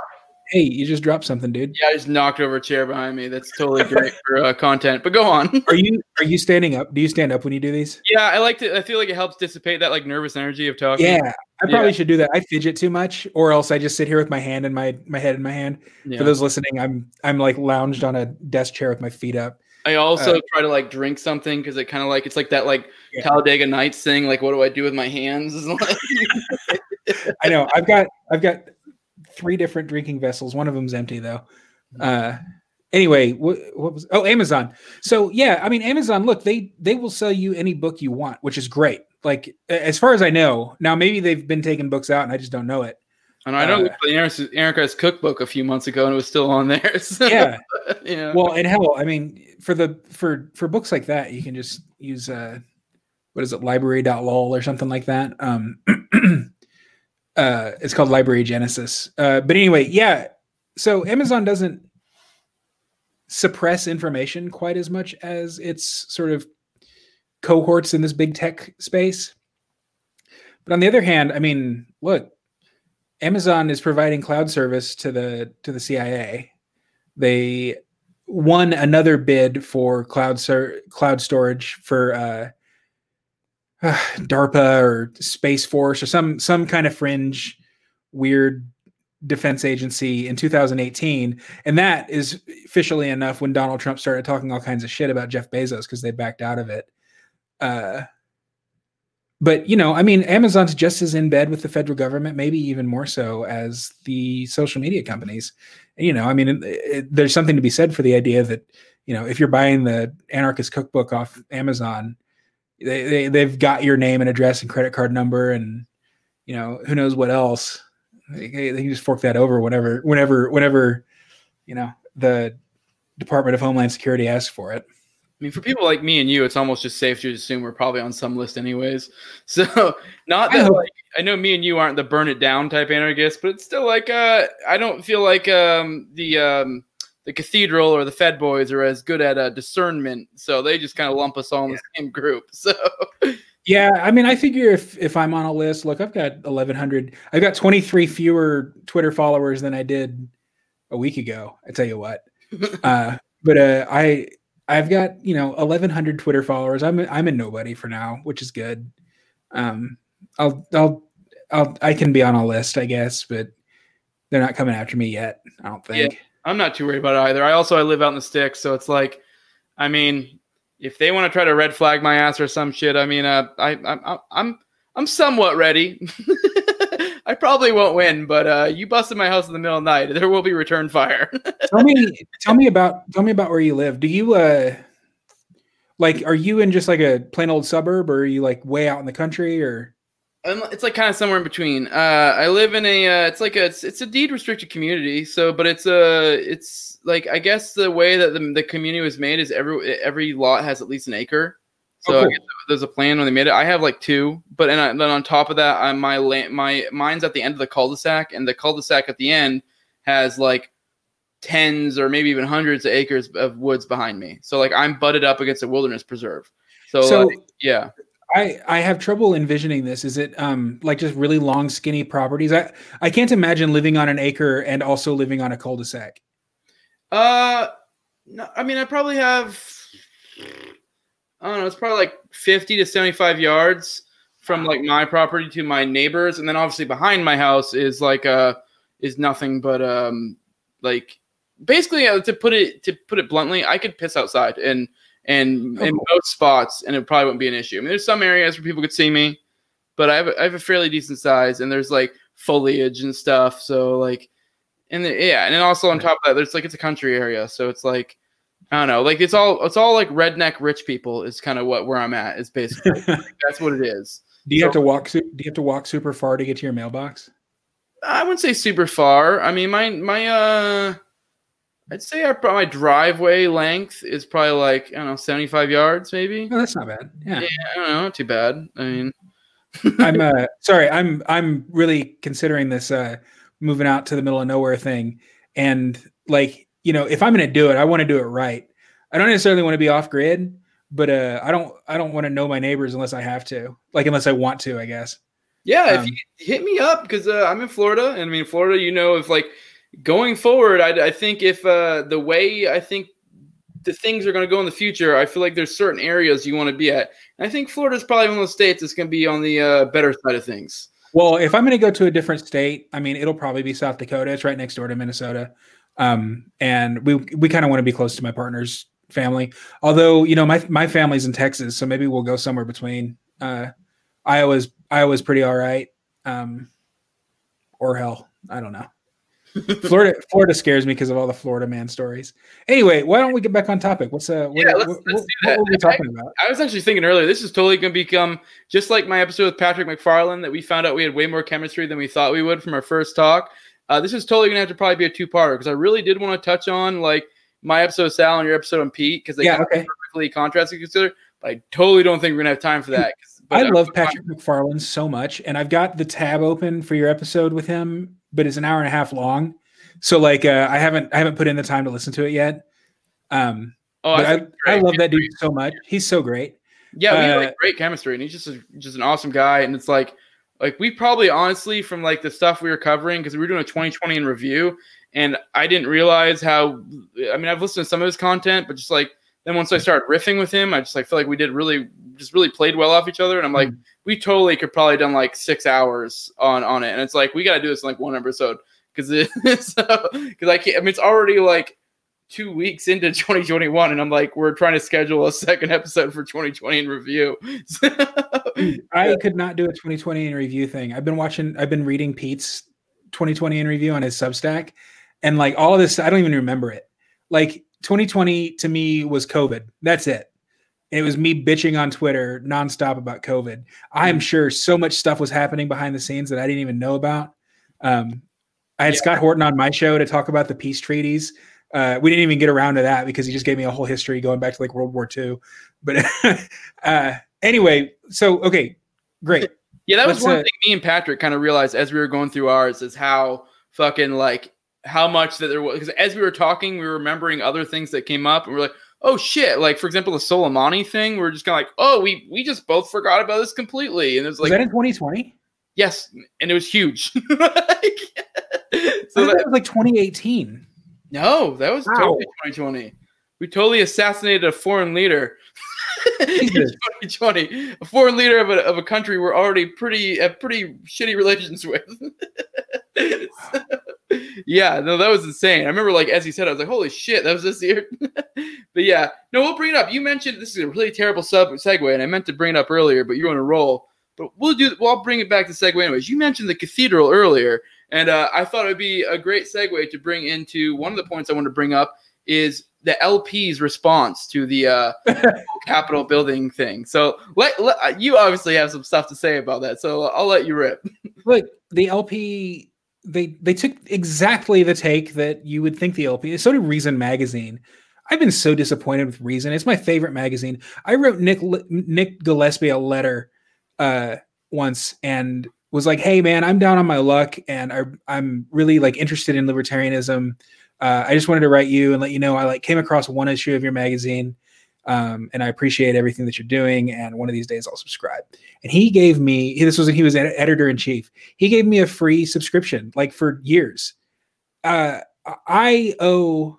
Hey, you just dropped something, dude. Yeah, I just knocked over a chair behind me. That's totally great for uh, content. But go on. are you are you standing up? Do you stand up when you do these? Yeah, I like to. I feel like it helps dissipate that like nervous energy of talking. Yeah, I probably yeah. should do that. I fidget too much, or else I just sit here with my hand in my my head in my hand. Yeah. For those listening, I'm I'm like lounged on a desk chair with my feet up I also Uh, try to like drink something because it kind of like it's like that like Yeah. Talladega Nights thing. Like, what do I do with my hands? I know. I've got I've got three different drinking vessels. One of them's empty though. Uh, anyway, what, what was? Oh, Amazon. So yeah, I mean, Amazon. Look, they they will sell you any book you want, which is great. Like as far as I know, now maybe they've been taking books out and I just don't know it. and I know Uh, the Erica's, Erica's cookbook a few months ago, and it was still on there. So, Yeah. yeah. Well, and hell, I mean, for the for for books like that, you can just use uh, what is it, library.lol or something like that. Um, uh, it's called Library Genesis. Uh, but anyway, yeah. So Amazon doesn't suppress information quite as much as its sort of cohorts in this big tech space. But on the other hand, I mean, look, Amazon is providing cloud service to the to the CIA. They won another bid for cloud ser- cloud storage for uh, DARPA or Space Force or some some kind of fringe weird defense agency in 2018 and that is officially enough when Donald Trump started talking all kinds of shit about Jeff Bezos because they backed out of it. Uh but you know i mean amazon's just as in bed with the federal government maybe even more so as the social media companies you know i mean it, it, there's something to be said for the idea that you know if you're buying the anarchist cookbook off amazon they, they they've got your name and address and credit card number and you know who knows what else. They, they can just fork that over whenever whenever whenever you know the department of homeland security asks for it I mean, for people like me and you, it's almost just safe to assume we're probably on some list anyways. So, not that hope- like I know me and you aren't the burn it down type anarchists, but it's still like uh, I don't feel like um, the um, the cathedral or the Fed boys are as good at uh, discernment, so they just kind of lump us all in the same group. So, Yeah, I mean, I figure if if I'm on a list, look, I've got 1,100. I've got 23 fewer Twitter followers than I did a week ago. I tell you what. uh, but uh, I I've got you know 1,100 Twitter followers. I'm a, I'm a nobody for now, which is good. Um, I'll I'll I'll I can be on a list, I guess, but they're not coming after me yet. I don't think. I'm not too worried about it either. I also I live out in the sticks, so it's like, I mean, if they want to try to red flag my ass or some shit, I mean, uh, I I'm I'm I'm somewhat ready. I probably won't win, but uh, you busted my house in the middle of the night. There will be return fire. tell me tell me about tell me about where you live. Do you uh like are you in just like a plain old suburb or are you like way out in the country or Um, it's like kind of somewhere in between. Uh, I live in a. Uh, it's like a. It's, it's a deed restricted community. So, but it's a. It's like I guess the way that the, the community was made is every every lot has at least an acre. So Oh, cool. there's a plan when they made it. I have like two, but and I, then on top of that, I, my land, my mine's at the end of the cul-de-sac, and the cul-de-sac at the end has like tens or maybe even hundreds of acres of woods behind me. So like I'm butted up against a wilderness preserve. So, So- like, yeah. I I have trouble envisioning this. Is it um like just really long skinny properties? I I can't imagine living on an acre and also living on a cul-de-sac. Uh, no, I mean, I probably have, I don't know, it's probably like 50 to 75 yards from like my property to my neighbors. And then obviously behind my house is like, uh, is nothing but, um, like basically uh, to put it, to put it bluntly, I could piss outside and, and Oh, in most spots, and it probably wouldn't be an issue. I mean, there's some areas where people could see me, but I have, a, I have a fairly decent size and there's like foliage and stuff. So like, and the, yeah, and then also on top of that, there's like it's a country area, so it's like I don't know, like it's all it's all like redneck rich people is kind of what where I'm at is basically that's what it is. Do you have to walk do you have to walk super far to get to your mailbox? I wouldn't say super far. I mean, my my uh, I'd say our my driveway length is probably like I don't know, 75 yards maybe. Oh, that's not bad. Yeah. Yeah, I don't know, not too bad. I mean, I'm uh sorry, I'm I'm really considering this uh moving out to the middle of nowhere thing. And like, you know, if I'm gonna do it, I want to do it right. I don't necessarily want to be off grid, but uh I don't I don't want to know my neighbors unless I have to. Like unless I want to, I guess. Yeah, Um, if you hit me up because uh, I'm in Florida, and I mean Florida, you know, if like going forward, I, I think if uh, the way I think the things are going to go in the future, I feel like there's certain areas you want to be at. And I think Florida's probably one of those states that's going to be on the uh, better side of things. Well, if I'm gonna go to a different state, I mean it'll probably be South Dakota. It's right next door to Minnesota. Um and we we kind of want to be close to my partner's family. Although you know my my family's in Texas, so maybe we'll go somewhere between. Uh, Iowa's Iowa's pretty all right, um, or hell, I don't know. Florida Florida scares me because of all the Florida man stories. Anyway, why don't we get back on topic? What's uh what, Yeah, let's- what, let's what- what were we talking about? I was actually thinking earlier, this is totally going to become just like my episode with Patrick McFarland that we found out we had way more chemistry than we thought we would from our first talk. Uh, this is totally going to have to probably be a two parter because I really did want to touch on like my episode of Sal and your episode on Pete because they Yeah, okay. perfectly contrast each other. But I totally don't think we're going to have time for that. I uh, love Patrick McFarland so much, and I've got the tab open for your episode with him, but it's an hour and a half long. So like, uh, I haven't I haven't put in the time to listen to it yet. Um, Oh, I, I great. love that dude so much. He's so great. Yeah, we Uh, like great chemistry, and he's just a, just an awesome guy. And it's like, like we probably honestly from like the stuff we were covering because we were doing a 2020 in review, and I didn't realize how. I mean, I've listened to some of his content, but just like then once I started riffing with him, I just like feel like we did really just really played well off each other, and I'm like, hmm. we totally could probably done like six hours on on it, and it's like we got to do this in like one episode because because I can't. I mean, it's already like two weeks into 2021 and i'm like we're trying to schedule a second episode for 2020 in review I could not do a 2020 in review thing. I've been watching, I've been reading Pete's 2020 in review on his Substack, and like all of this, I don't even remember it. Like 2020 to me was COVID. That's it. It was me bitching on Twitter nonstop about COVID. I'm sure so much stuff was happening behind the scenes that I didn't even know about. Um, I had Yeah. Scott Horton on my show to talk about the peace treaties. Uh, we didn't even get around to that because he just gave me a whole history going back to like World War II. But uh, anyway, so okay, great. yeah that was Let's, one uh, thing me and patrick kind of realized as we were going through ours is how fucking like how much that there was because as we were talking we were remembering other things that came up and we are like oh shit like for example the soleimani thing we are just kind of like oh we we just both forgot about this completely and it was Was like that in 2020? yes and it was huge Like, So that, was like 2018. No, that was Wow. totally 2020. We totally assassinated a foreign leader. in 2020, a foreign leader of a, of a country we're already pretty have pretty shitty relations with. yeah, no, that was insane. I remember, like as he said, I was like, "Holy shit, that was this year." but yeah, no, we'll bring it up. You mentioned this is a really terrible sub segue, and I meant to bring it up earlier, but you're on a roll. But we'll do. Well, I'll bring it back to segue anyways. You mentioned the cathedral earlier, and uh, I thought it would be a great segue to bring into one of the points I want to bring up is the LP's response to the uh, Capitol building thing. So let, let uh, you obviously have some stuff to say about that. So I'll let you rip. Look, the LP they they took exactly the take that you would think the LP. Is so did Reason magazine. I've been so disappointed with Reason. It's my favorite magazine. I wrote Nick Nick Gillespie a letter uh, once and was like, "Hey man, I'm down on my luck and I, I'm really like interested in libertarianism. Uh, I just wanted to write you and let you know I like came across one issue of your magazine." Um, and I appreciate everything that you're doing. And one of these days I'll subscribe. And he gave me this was he was ed- editor in chief. He gave me a free subscription, like for years. Uh, I owe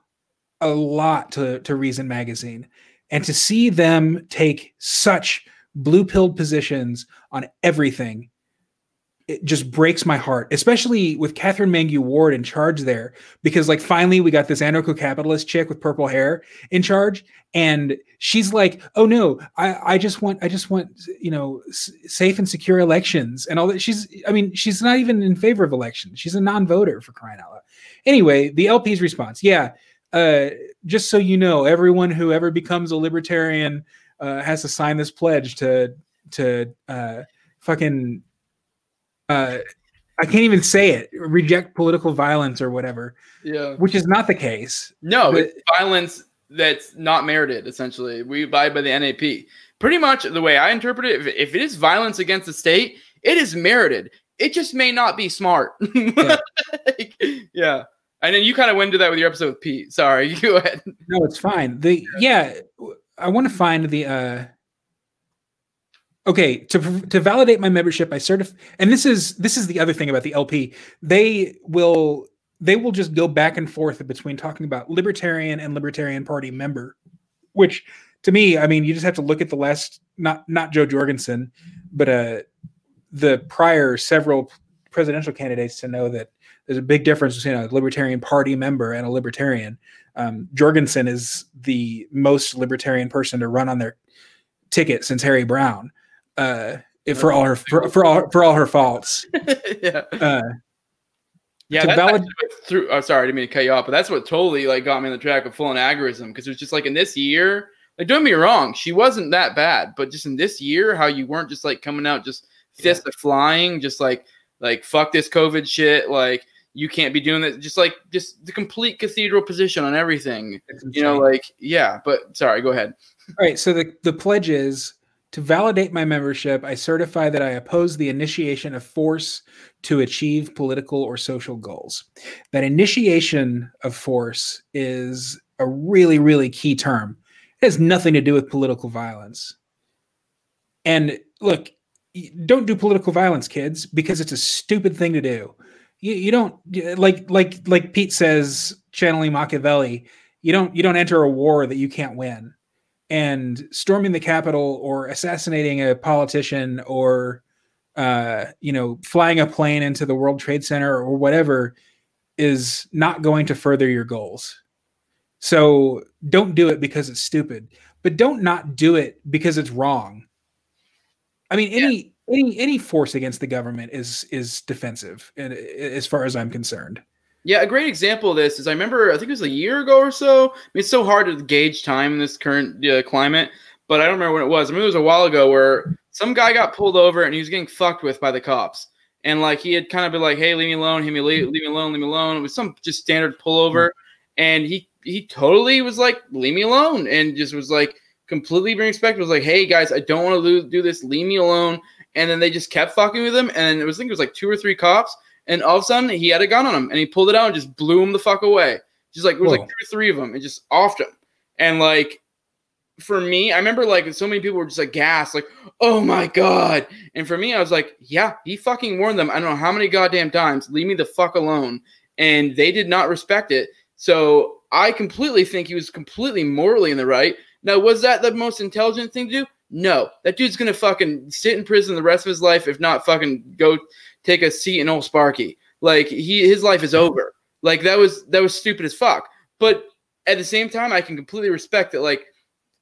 a lot to to Reason magazine, and to see them take such blue pilled positions on everything. It just breaks my heart, especially with Katherine Mangu-Ward in charge there, because like finally we got this anarcho-capitalist chick with purple hair in charge, and she's like oh no i i just want i just want you know s- safe and secure elections and all that. She's i mean she's not even in favor of elections she's a non-voter for crying out loud. Anyway the lp's response yeah uh just so you know everyone who ever becomes a libertarian uh has to sign this pledge to to uh fucking uh i can't even say it reject political violence or whatever Yeah. which is not the case No, But- it's violence that's not merited. Essentially, we abide by the NAP. Pretty much the way I interpret it, if, if it is violence against the state, it is merited. It just may not be smart. Yeah. Like, yeah. And then you kind of went into that with your episode with Pete. Sorry, you go ahead. No, it's fine. The yeah, I want to find the uh Okay, to to validate my membership, I certify and this is this is the other thing about the LP. They will they will just go back and forth between talking about libertarian and libertarian party member, which to me, I mean, you just have to look at the last not not Jo Jorgensen, but uh the prior several presidential candidates to know that there's a big difference between a Libertarian Party member and a Libertarian. Um, Jorgensen is the most Libertarian person to run on their ticket since Harry Browne, uh, for all her for, for all for all her faults. yeah. Uh, Yeah, that's valid- through. Oh, sorry, I didn't mean to cut you off, but that's what totally like got me on the track of full on agorism because it was just like in this year, like don't get me wrong, she wasn't that bad, but just in this year, how you weren't just like coming out just fist of flying, just like like fuck this COVID shit, like you can't be doing that, just like just the complete cathedral position on everything, you know, like yeah. But sorry, go ahead. All right. So the, the pledge is to validate my membership, I certify that I oppose the initiation of force to achieve political or social goals. That initiation of force is a really, really key term. It has nothing to do with political violence. And look, don't do political violence, kids, because it's a stupid thing to do. You, you don't like like like Pete says, channeling Machiavelli. You don't you don't enter a war that you can't win and storming the Capitol or assassinating a politician or uh, you know flying a plane into the World Trade Center or whatever is not going to further your goals. So don't do it because it's stupid, but don't not do it because it's wrong. I mean, any any any force against the government is is defensive, and as far as I'm concerned. Yeah, a great example of this is I remember I think it was a year ago or so. I mean, it's so hard to gauge time in this current uh, climate, but I don't remember when it was. I mean, it was a while ago where some guy got pulled over and he was getting fucked with by the cops, and like he had kind of been like, "Hey, leave me alone, leave me leave, me alone, leave me alone." It was some just standard pullover, and he he totally was like, "Leave me alone," and just was like completely being respectful. Was like, "Hey guys, I don't want to do this. Leave me alone." And then they just kept fucking with him, and it was I think it was like two or three cops and all of a sudden he had a gun on him and he pulled it out and just blew him the fuck away. Just like it was Whoa. like two or three of them and just offed him. And like for me, I remember like so many people were just like gassed, like, oh my god. And for me, I was like, yeah, he fucking warned them. I don't know how many goddamn times, leave me the fuck alone. And they did not respect it. So I completely think he was completely morally in the right. Now, was that the most intelligent thing to do? No. That dude's gonna fucking sit in prison the rest of his life, if not fucking go take a seat in old Sparky. Like he his life is over. Like that was that was stupid as fuck. But at the same time, I can completely respect that. Like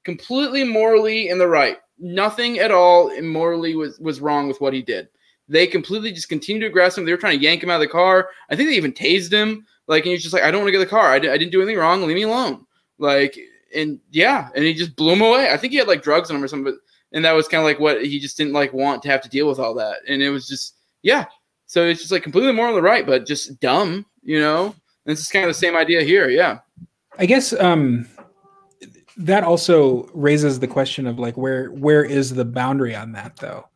completely morally in the right. Nothing at all immorally was was wrong with what he did. They completely just continued to aggress him. They were trying to yank him out of the car. I think they even tased him. Like and he's just like, I don't want to get the car. I, I didn't do anything wrong. Leave me alone. Like and yeah, and he just blew him away. I think he had like drugs on him or something. But and that was kind of like what he just didn't like want to have to deal with all that. And it was just yeah. So it's just like completely more on the right, but just dumb, you know. And it's just kind of the same idea here. Yeah. I guess um, that also raises the question of like where where is the boundary on that though?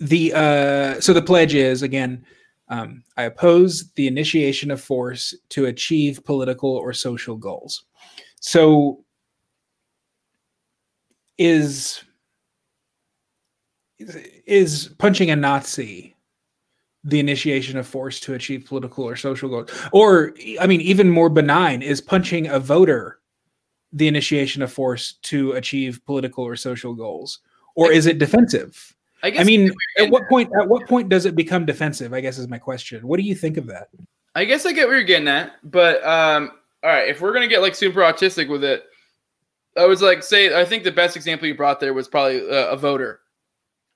The uh, so the pledge is again, um, I oppose the initiation of force to achieve political or social goals. So is is punching a Nazi the initiation of force to achieve political or social goals? Or, I mean, even more benign is punching a voter the initiation of force to achieve political or social goals? Or is it defensive? I guess I mean, at what point at what point does it become defensive? I guess is my question. What do you think of that? I guess I get what you're getting at, but um, all right, if we're gonna get like super autistic with it, I was like, say, I think the best example you brought there was probably uh, a voter.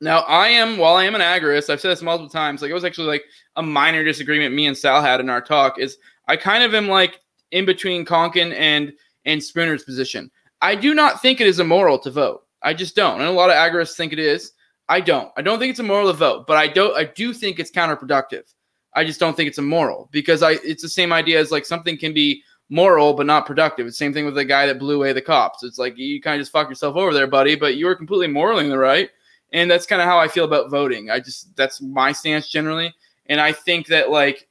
Now, I am, while I am an agorist, I've said this multiple times. Like, it was actually like a minor disagreement me and Sal had in our talk. Is I kind of am like in between Konkin and and Spooner's position. I do not think it is immoral to vote. I just don't. And a lot of agorists think it is. I don't. I don't think it's immoral to vote, but I don't. I do think it's counterproductive. I just don't think it's immoral because I. It's the same idea as like something can be moral but not productive. It's the same thing with the guy that blew away the cops. It's like you kind of just fuck yourself over there, buddy. But you were completely morally in the right, and that's kind of how I feel about voting. I just that's my stance generally, and I think that like,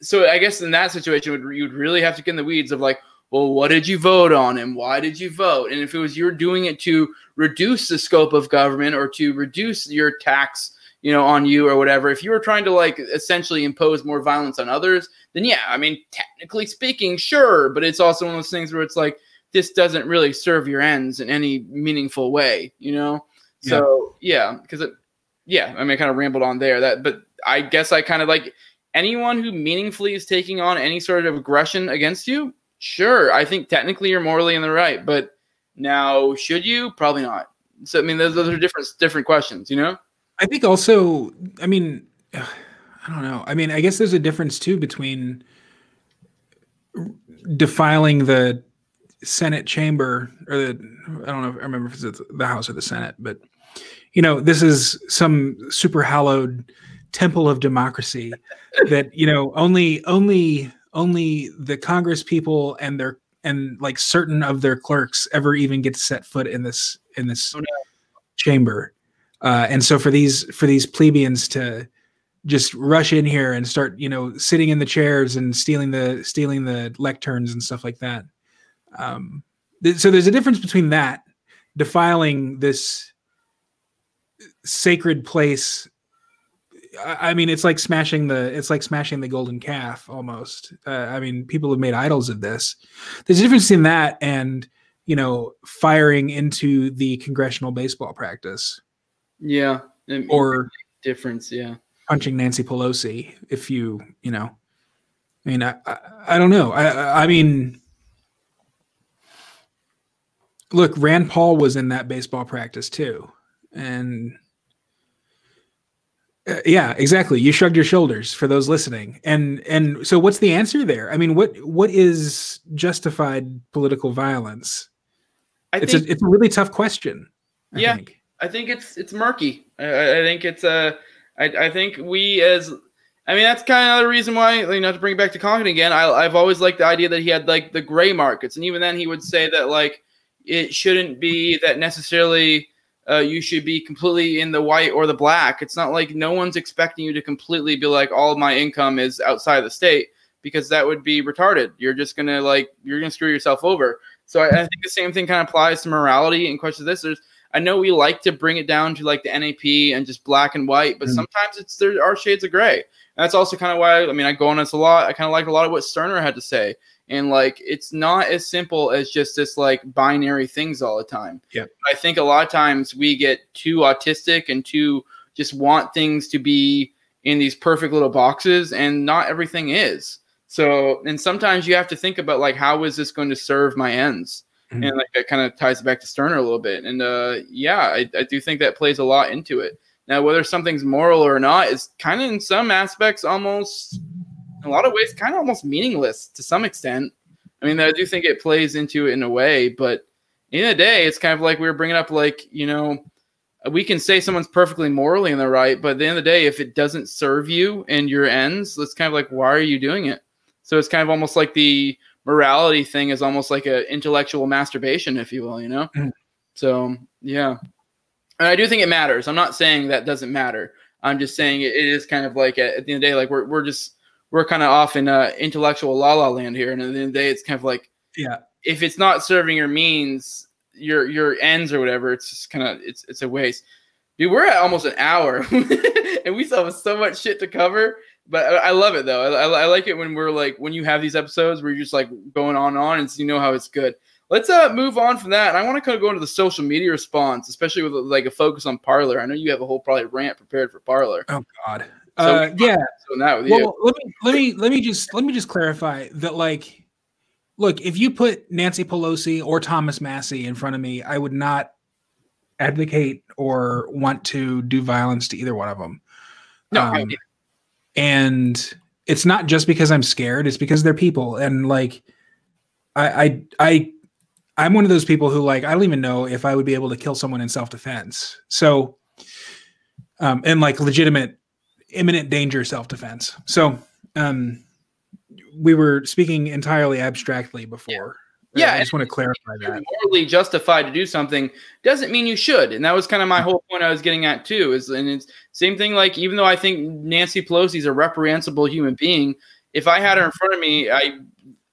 so I guess in that situation, would you'd really have to get in the weeds of like, well, what did you vote on and why did you vote? And if it was you're doing it to reduce the scope of government or to reduce your tax, you know, on you or whatever, if you were trying to like essentially impose more violence on others, then yeah, I mean, technically speaking, sure, but it's also one of those things where it's like this doesn't really serve your ends in any meaningful way, you know? So yeah, because it, yeah, I mean, I kind of rambled on there. That, but I guess I kind of like anyone who meaningfully is taking on any sort of aggression against you, sure, I think technically you're morally in the right, but now should you? Probably not. So I mean, those, those are different different questions, you know. I think also, I mean, I don't know. I mean, I guess there's a difference too between defiling the Senate chamber or the I don't know. I remember if it's the House or the Senate, but you know, this is some super hallowed temple of democracy that you know only only only the Congress people and their and like certain of their clerks ever even get to set foot in this in this oh, no. chamber. Uh, and so for these for these plebeians to just rush in here and start you know sitting in the chairs and stealing the stealing the lecterns and stuff like that um, th- so there's a difference between that defiling this sacred place. I, mean it's like smashing the it's like smashing the golden calf almost. Uh, i mean people have made idols of this. There's a difference in that and you know firing into the congressional baseball practice. Yeah or difference yeah. punching Nancy Pelosi if you, you know, I mean, I, I, I don't know. I, I mean, look, Rand Paul was in that baseball practice too. And uh, yeah, exactly. You shrugged your shoulders for those listening. And, and so what's the answer there? I mean, what, what is justified political violence? I it's think, a, it's a really tough question. I yeah. Think. I think it's, it's murky. I, I think it's a, I, I think we as I mean that's kind of the reason why you know to bring it back to Konkin again. I, I've always liked the idea that he had like the gray markets, and even then he would say that like it shouldn't be that necessarily uh, you should be completely in the white or the black. It's not like no one's expecting you to completely be like all of my income is outside the state because that would be retarded. You're just gonna like you're gonna screw yourself over. So I, I think the same thing kind of applies to morality and questions. This there's I know we like to bring it down to like the NAP and just black and white, but mm. sometimes it's there are shades of gray. And that's also kind of why I mean I go on this a lot. I kind of like a lot of what Stirner had to say. And like it's not as simple as just this like binary things all the time. Yeah. I think a lot of times we get too autistic and too just want things to be in these perfect little boxes and not everything is. So and sometimes you have to think about like how is this going to serve my ends? Mm-hmm. And like that kind of ties back to stirner a little bit. And uh, yeah, I, I do think that plays a lot into it. Now, whether something's moral or not is kind of in some aspects almost, in a lot of ways, kind of almost meaningless to some extent. I mean, I do think it plays into it in a way, but in the day, it's kind of like we were bringing up, like, you know, we can say someone's perfectly morally in the right, but at the end of the day, if it doesn't serve you and your ends, it's kind of like, why are you doing it? So it's kind of almost like the morality thing is almost like an intellectual masturbation, if you will, you know? Mm. So, yeah. And I do think it matters. I'm not saying that doesn't matter. I'm just saying it, is kind of like at, at, the end of the day, like we're, we're just, we're kind of off in uh, intellectual la la land here. And at the end of the day, it's kind of like, yeah, if it's not serving your means, your, your ends or whatever, it's just kind of, it's, it's a waste. Dude, we're at almost an hour and we still have so much shit to cover but I love it though. I, I, like it when we're like when you have these episodes where you're just like going on and on, and so you know how it's good. Let's uh move on from that. And I want to kind of go into the social media response, especially with like a focus on Parler. I know you have a whole probably rant prepared for Parler. Oh God. So uh, yeah. So with well, you. let me let me let me just let me just clarify that like, look, if you put Nancy Pelosi or Thomas Massie in front of me, I would not advocate or want to do violence to either one of them. No, um, and it's not just because I'm scared; it's because they're people, and like, I, I, I, I'm one of those people who like I don't even know if I would be able to kill someone in self defense. So, um, and like legitimate, imminent danger self defense. So, um, we were speaking entirely abstractly before. Yeah, I just want to clarify that. Morally justified to do something doesn't mean you should, and that was kind of my whole point I was getting at too. Is and it's same thing. Like even though I think Nancy Pelosi is a reprehensible human being, if I had her in front of me, I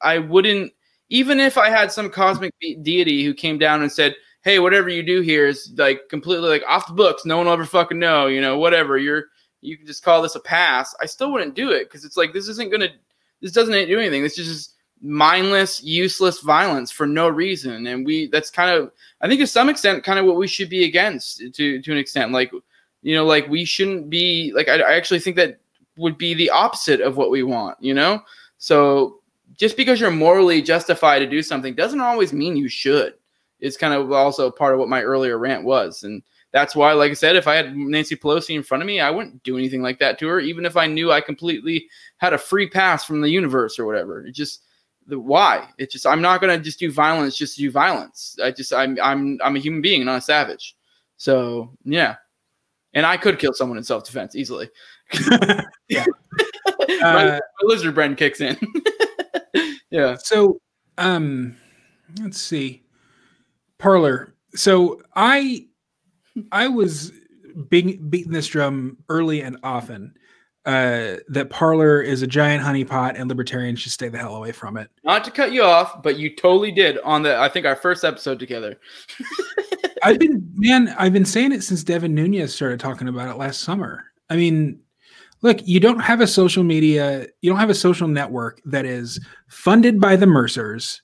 I wouldn't. Even if I had some cosmic deity who came down and said, "Hey, whatever you do here is like completely like off the books. No one will ever fucking know. You know, whatever. You're you can just call this a pass." I still wouldn't do it because it's like this isn't gonna. This doesn't do anything. This is just mindless, useless violence for no reason. And we that's kind of I think to some extent kind of what we should be against to to an extent. Like, you know, like we shouldn't be like I, I actually think that would be the opposite of what we want, you know? So just because you're morally justified to do something doesn't always mean you should. It's kind of also part of what my earlier rant was. And that's why, like I said, if I had Nancy Pelosi in front of me, I wouldn't do anything like that to her, even if I knew I completely had a free pass from the universe or whatever. It just the why. It's just I'm not gonna just do violence just to do violence. I just I'm I'm I'm a human being, not a savage. So yeah. And I could kill someone in self defense easily. yeah. my, Uh, my lizard brain kicks in. yeah. So, um, let's see, Parler. So I, I was being beating this drum early and often. Uh, that Parler is a giant honeypot and libertarians should stay the hell away from it. Not to cut you off, but you totally did on the I think our first episode together. I've been man, I've been saying it since Devin Nunes started talking about it last summer. I mean, look, you don't have a social media, you don't have a social network that is funded by the Mercers,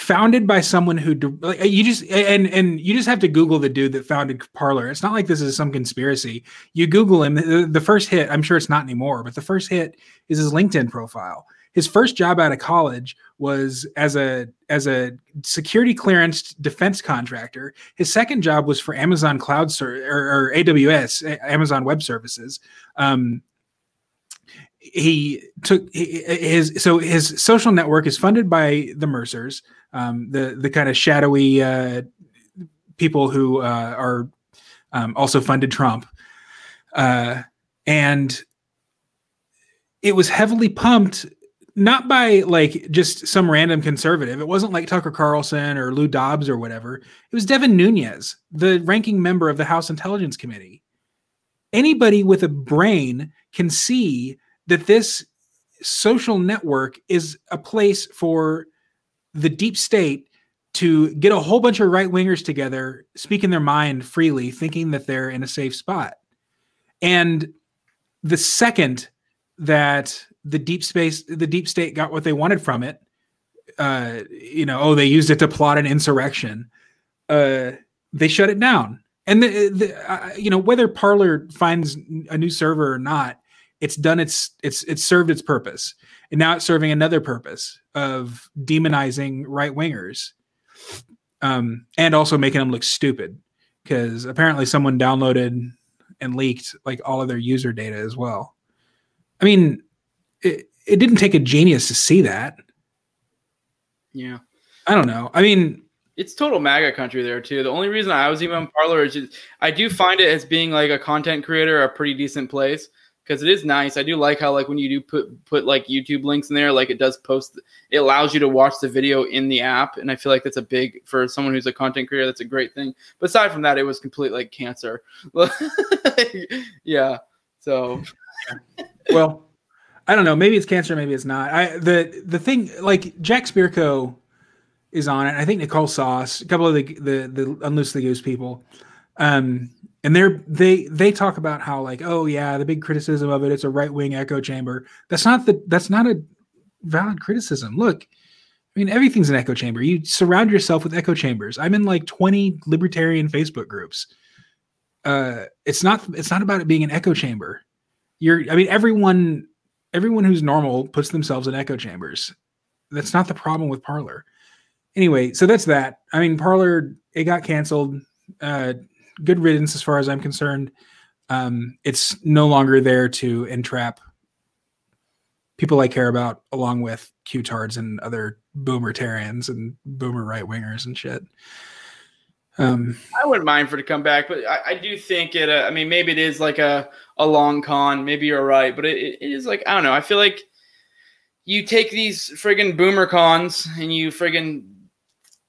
founded by someone who like you just and and you just have to Google the dude that founded Parler. It's not like this is some conspiracy. You Google him, the, first hit, I'm sure it's not anymore, but the first hit is his LinkedIn profile. His first job out of college was as a as a security clearance defense contractor. His second job was for Amazon Cloud Ser- or, or AWS, Amazon Web Services. Um, he took his so his social network is funded by the Mercers, um, the the kind of shadowy uh, people who uh, are um, also funded Trump, uh, and it was heavily pumped not by like just some random conservative. It wasn't like Tucker Carlson or Lou Dobbs or whatever. It was Devin Nunes, the ranking member of the House Intelligence Committee. Anybody with a brain can see that this social network is a place for the deep state to get a whole bunch of right wingers together, speaking their mind freely, thinking that they're in a safe spot. And the second that the deep space, the deep state got what they wanted from it, uh, you know, oh, they used it to plot an insurrection. Uh, they shut it down. And the, the uh, you know whether Parler finds a new server or not, it's done its it's it's served its purpose, and now it's serving another purpose of demonizing right wingers, um, and also making them look stupid because apparently someone downloaded and leaked like all of their user data as well. I mean, it, it didn't take a genius to see that. Yeah. I don't know. I mean, It's total MAGA country there too. The only reason I was even on Parler is just I do find it as being like a content creator a pretty decent place because it is nice. I do like how like when you do put put like YouTube links in there, like it does post. It allows you to watch the video in the app, and I feel like that's a big for someone who's a content creator. That's a great thing. But aside from that, it was complete like cancer. yeah. So well, I don't know. Maybe it's cancer. Maybe it's not. I the the thing like Jack Spirko is on it. I think Nicole Sauce, a couple of the the the Unloose the Goose people, um, and they're they they talk about how like oh yeah the big criticism of it it's a right wing echo chamber. That's not the that's not a valid criticism. Look. I mean, everything's an echo chamber. You surround yourself with echo chambers. I'm in like 20 libertarian Facebook groups. Uh, it's not. It's not about it being an echo chamber. You're. I mean, everyone. Everyone who's normal puts themselves in echo chambers. That's not the problem with Parler. Anyway, so that's that. I mean, Parler. It got canceled. Uh, good riddance, as far as I'm concerned. Um, it's no longer there to entrap people I care about, along with Q-tards and other boomertarians and boomer right wingers and shit. Um, I wouldn't mind for it to come back, but I, I do think it. Uh, I mean, maybe it is like a a long con. Maybe you're right, but it, it is like I don't know. I feel like you take these friggin' boomer cons and you friggin'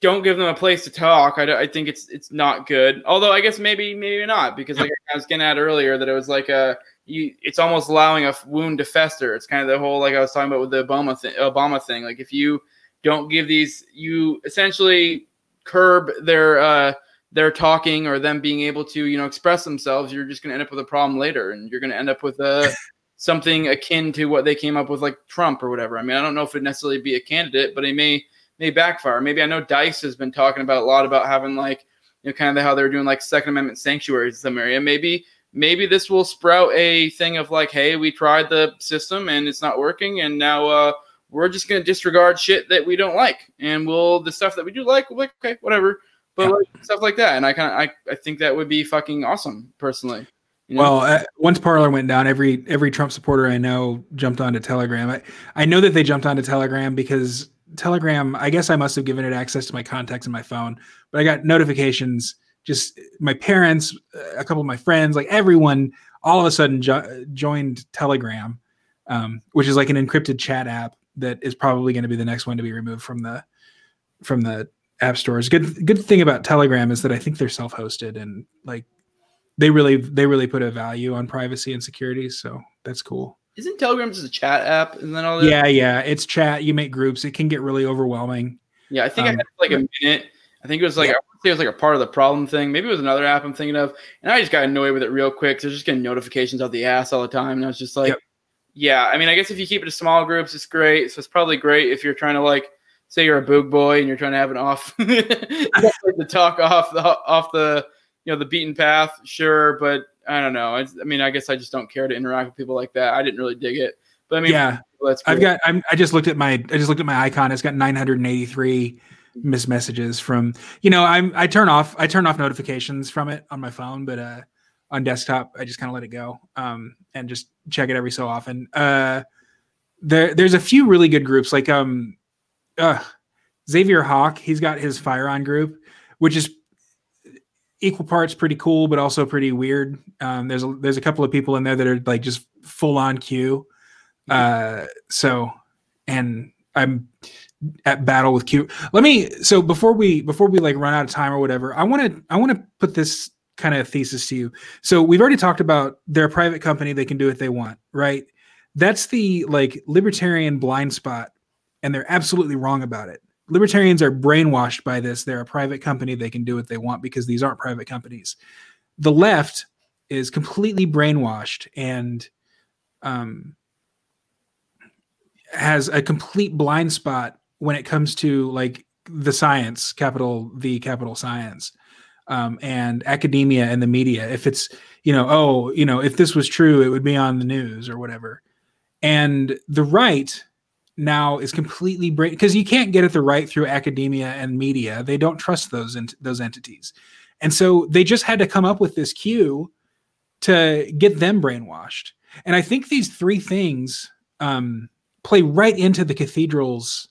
don't give them a place to talk. I, I think it's it's not good. Although I guess maybe maybe not because like I was getting at earlier that it was like a you. It's almost allowing a wound to fester. It's kind of the whole like I was talking about with the Obama thing. Obama thing. Like if you don't give these, you essentially curb their uh their talking or them being able to you know express themselves you're just going to end up with a problem later and you're going to end up with uh something akin to what they came up with like trump or whatever i mean i don't know if it necessarily be a candidate but it may may backfire maybe i know dice has been talking about a lot about having like you know kind of how they're doing like second amendment sanctuaries in some area maybe maybe this will sprout a thing of like, hey, we tried the system and it's not working, and now uh, we're just gonna disregard shit that we don't like, and we'll the stuff that we do like, we'll like, okay, whatever. But Yeah. like, stuff like that, and I kind of I, I think that would be fucking awesome, personally. You know? Well, uh, once Parler went down, every every Trump supporter I know jumped onto Telegram. I, I know that they jumped onto Telegram because Telegram. I guess I must have given it access to my contacts in my phone, but I got notifications. Just my parents, uh, a couple of my friends, like everyone, all of a sudden jo- joined Telegram, um, which is like an encrypted chat app that is probably going to be the next one to be removed from the from the app stores. Good good thing about Telegram is that I think they're self hosted and like they really they really put a value on privacy and security so that's cool Isn't Telegram just a chat app, and then all that? yeah yeah it's chat you make groups it can get really overwhelming Yeah, I think I Um, had like a minute. I think it was like I want to say it was like a part of the problem thing. Maybe it was another app I'm thinking of, and I just got annoyed with it real quick. I was just getting notifications out the ass all the time, and I was just like, Yep. yeah. I mean, I guess if you keep it to small groups, it's great. So it's probably great if you're trying to like say you're a boog boy and you're trying to have an off to talk off the off the you know the beaten path. Sure, but I don't know. I, I mean, I guess I just don't care to interact with people like that. I didn't really dig it, but I mean, yeah. that's i've got I'm, i just looked at my i just looked at my icon. It's got 983 missed messages from you know i'm i turn off i turn off notifications from it on my phone but uh on desktop i just kind of let it go um and just check it every so often. Uh there there's a few really good groups like um uh xavier hawk he's got his fire on group which is equal parts pretty cool but also pretty weird. Um there's a there's a couple of people in there that are like just full on q. Uh so and i'm at battle with q. Let me so before we before we like run out of time or whatever i want to i want to put this kind of thesis to you. So we've already talked about they're a private company they can do what they want right? That's the like libertarian blind spot and they're absolutely wrong about it libertarians are brainwashed by this. They're a private company. They can do what they want because these aren't private companies. The left is completely brainwashed and um, has a complete blind spot when it comes to like the science capital the capital science um, and academia and the media. If it's you know oh you know if this was true it would be on the news or whatever. And the right now is completely because you can't get at the right through academia and media. They don't trust those ent- those entities. And so they just had to come up with this Q to get them brainwashed. And i think these three things um, play right into the cathedral's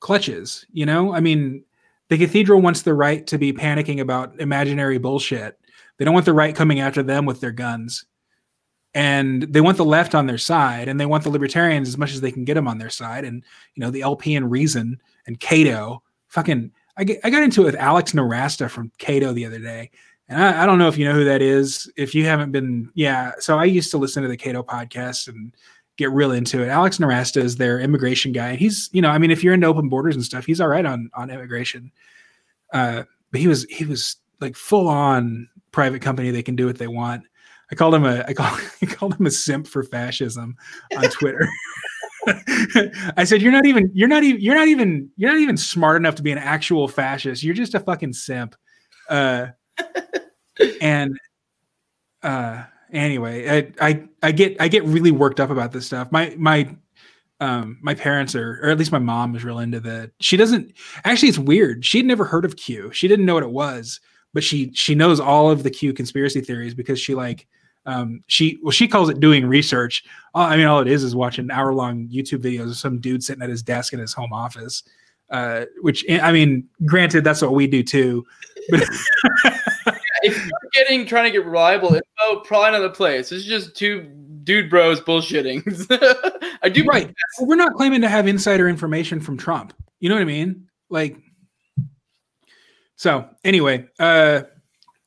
clutches you know? I mean the cathedral wants the right to be panicking about imaginary bullshit. They don't want the right coming after them with their guns and they want the left on their side and they want the libertarians as much as they can get them on their side. And you know the lp and reason and cato fucking i, get, I got into it with alex Nowrasteh from cato the other day and I, I don't know if you know who that is if you haven't been yeah so i used to listen to the cato podcast and get real into it. Alex Nowrasteh is their immigration guy and he's you know i mean if you're into open borders and stuff he's all right on on immigration. Uh but he was he was like full on private company. They can do what they want I called him a I called, I called him a simp for fascism on Twitter. I said you're not even you're not even you're not even you're not even smart enough to be an actual fascist. You're just a fucking simp. Uh, and uh, anyway, I, I I get I get really worked up about this stuff. My my um my parents are or at least my mom is real into the she doesn't actually it's weird. She'd never heard of Q. She didn't know what it was, but she she knows all of the Q conspiracy theories because she like um, she well she calls it doing research. I mean, all it is is watching hour long YouTube videos of some dude sitting at his desk in his home office. Uh, which I mean, granted, that's what we do too. But if you're getting trying to get reliable info, probably another place. This is just two dude bros bullshitting. I do right, we're not claiming to have insider information from Trump. You know what I mean? Like, so anyway, uh,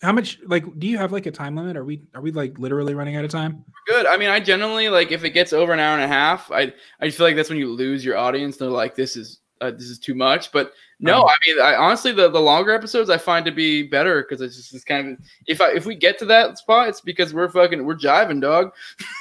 how much like do you have like a time limit? Are we are we like literally running out of time? good. I mean, I generally like if it gets over an hour and a half, I I feel like that's when you lose your audience. They're like, this is uh, this is too much. But no, I mean, I honestly the, the longer episodes I find to be better because it's just it's kind of if I if we get to that spot, it's because we're fucking we're jiving, dog.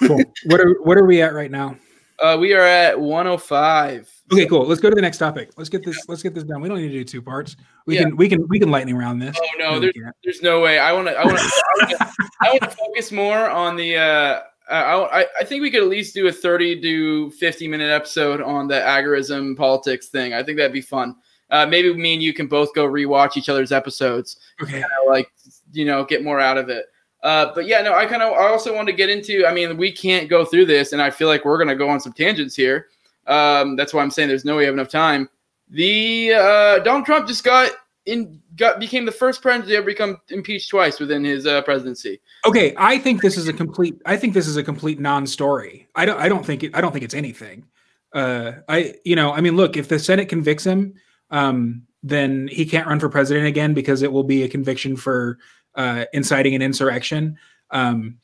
Cool. what are what are we at right now? Uh, we are at 105. Okay, cool. Let's go to the next topic. Let's get this. Let's get this done. We don't need to do two parts. We yeah. can. We can. We can lightning round this. Oh no, there's, there's no way. I want to. I want to. I want to focus more on the. Uh, I, I think we could at least do a 30 to 50 minute episode on the agorism politics thing. I think that'd be fun. Uh, maybe me and you can both go rewatch each other's episodes. Okay. Like, you know, get more out of it. Uh, but yeah, no, I kind of I also want to get into. I mean, we can't go through this, and I feel like we're gonna go on some tangents here. Um, that's why I'm saying there's no way we have enough time. The uh, Donald Trump just got in, got became the first president to ever become impeached twice within his uh, presidency. Okay, I think this is a complete. I think this is a complete non-story. I don't. I don't think. It, I don't think it's anything. Uh, I. You know. I mean, look. If the Senate convicts him, um, then he can't run for president again because it will be a conviction for uh, inciting an insurrection. Um,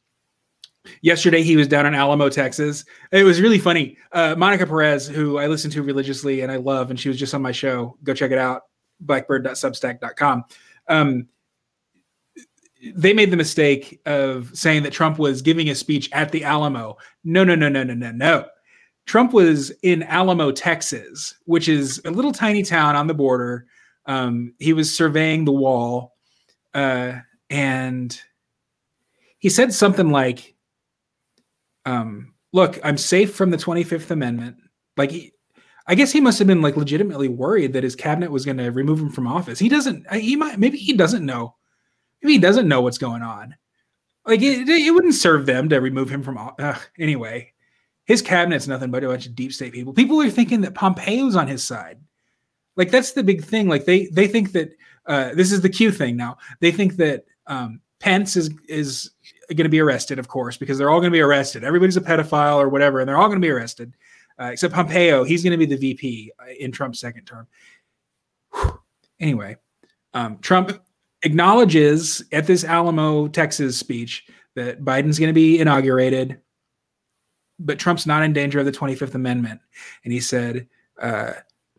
yesterday he was down in Alamo, Texas. It was really funny. Uh, Monica Perez, who I listen to religiously and I love, and she was just on my show. Go check it out, blackbird.substack.com. Um, they made the mistake of saying that Trump was giving a speech at the Alamo. No, no, no, no, no, no, no. Trump was in Alamo, Texas, which is a little tiny town on the border. Um, he was surveying the wall. Uh, and he said something like, um, "Look, I'm safe from the 25th Amendment." Like, he, I guess he must have been like legitimately worried that his cabinet was going to remove him from office. He doesn't. He might. Maybe he doesn't know. Maybe he doesn't know what's going on. Like, it, it wouldn't serve them to remove him from. Uh, anyway, his cabinet's nothing but a bunch of deep state people. People are thinking that Pompeo's on his side. Like that's the big thing. Like they they think that uh, this is the Q thing now. They think that um, Pence is is going to be arrested, of course, because they're all going to be arrested. Everybody's a pedophile or whatever, and they're all going to be arrested, uh, except Pompeo. He's going to be the VP uh, in Trump's second term. Whew. Anyway, um, Trump acknowledges at this Alamo, Texas speech that Biden's going to be inaugurated, but Trump's not in danger of the 25th Amendment. And he said, uh,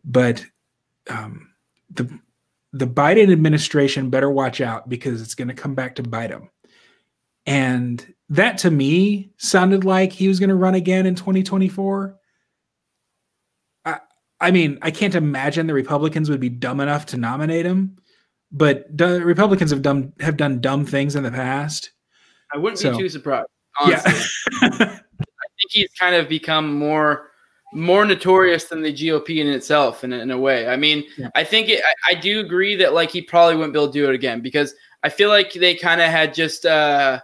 but um, the the Biden administration better watch out because it's going to come back to bite them. And that to me sounded like he was going to run again in 2024. I, I mean, I can't imagine the Republicans would be dumb enough to nominate him, but the Republicans have done have done dumb things in the past. I wouldn't so, be too surprised. Honestly. Yeah. I think he's kind of become more more notorious than the GOP in itself in, in a way. I mean, yeah. I think it, I, I, do agree that like he probably wouldn't be able to do it again because I feel like they kind of had just uh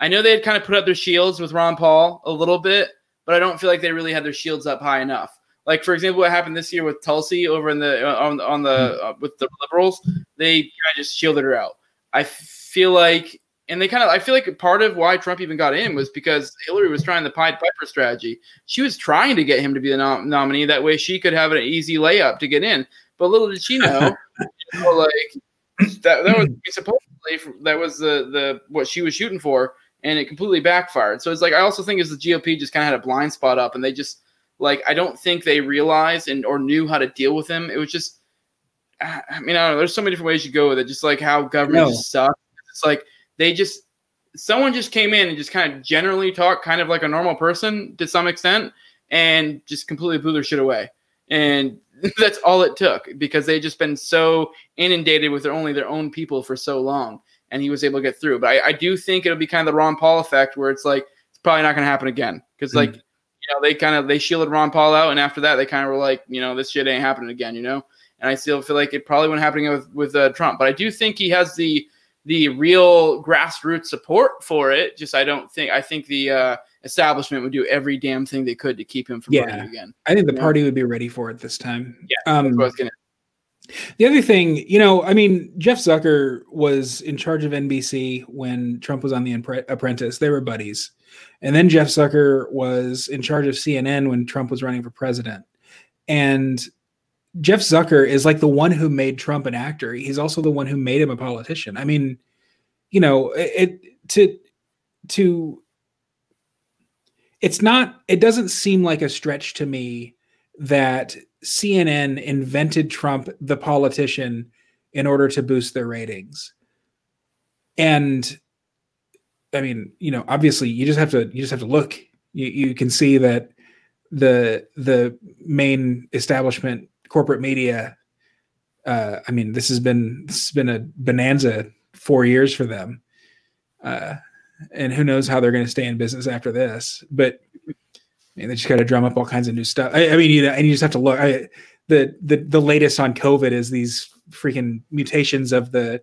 I know they had kind of put up their shields with Ron Paul a little bit, but I don't feel like they really had their shields up high enough. Like for example, what happened this year with Tulsi over in the uh, on on the mm-hmm. uh, with the liberals, they kind of just shielded her out. I feel like and they kind of I feel like part of why Trump even got in was because Hillary was trying the Pied Piper strategy. She was trying to get him to be the nom- nominee that way she could have an easy layup to get in. But little did she know, you know like that that was supposedly that was the the what she was shooting for, and it completely backfired. So it's like I also think is the GOP just kind of had a blind spot up, and they just like I don't think they realized and or knew how to deal with him. It was just I mean I don't know. There's so many different ways you go with it. Just like how government no. just sucks. It's like they just someone just came in and just kind of generally talked kind of like a normal person to some extent and just completely blew their shit away. And that's all it took because they just been so inundated with their only their own people for so long. And he was able to get through. But I, I do think it'll be kind of the Ron Paul effect where it's like it's probably not gonna happen again. Because mm-hmm. like, you know, they kind of they shielded Ron Paul out and after that they kind of were like, you know, this shit ain't happening again, you know? And I still feel like it probably wouldn't happen with with uh, Trump. But I do think he has the the real grassroots support for it. Just I don't think I think the uh, establishment would do every damn thing they could to keep him from yeah. running again. I think the party would be ready for it this time. Yeah, um. The other thing, you know, I mean, Jeff Zucker was in charge of NBC when Trump was on The Apprentice. They were buddies. And then Jeff Zucker was in charge of CNN when Trump was running for president. And Jeff Zucker is like the one who made Trump an actor. He's also the one who made him a politician. I mean, you know, it, to to it's not it doesn't seem like a stretch to me that CNN invented Trump the politician in order to boost their ratings. And I mean, you know, obviously you just have to you just have to look. You you can see that the the main establishment corporate media uh, I mean, this has been this has been a bonanza four years for them, uh, and who knows how they're going to stay in business after this. But Mean, they just got to drum up all kinds of new stuff. I, I, mean, you know, and you just have to look. I, the the the latest on COVID is these freaking mutations of the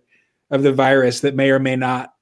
of the virus that may or may not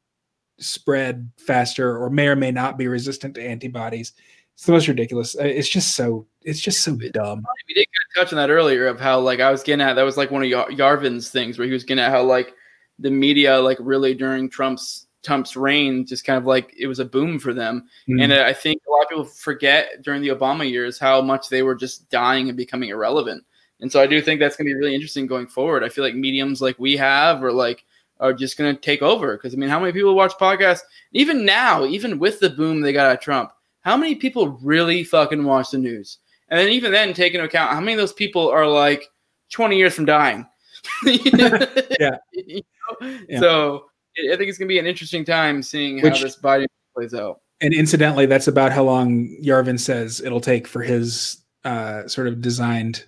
spread faster or may or may not be resistant to antibodies. It's the most ridiculous. It's just so. It's just so dumb. We did get a touch on that earlier of how like I was getting at. That was like one of Yar- Yarvin's things where he was getting at how like the media like really during Trump's Trump's reign just kind of like it was a boom for them. Mm-hmm. And I think a lot of people forget during the Obama years how much they were just dying and becoming irrelevant. And so I do think that's going to be really interesting going forward. I feel like mediums like we have or like are just going to take over because I mean, how many people watch podcasts even now, even with the boom they got at Trump? how many people really fucking watch the news? And then even then, take into account how many of those people are like 20 years from dying. yeah. You know? yeah. So I think it's going to be an interesting time seeing Which, how this Biden plays out. And incidentally, that's about how long Yarvin says it'll take for his uh, sort of designed,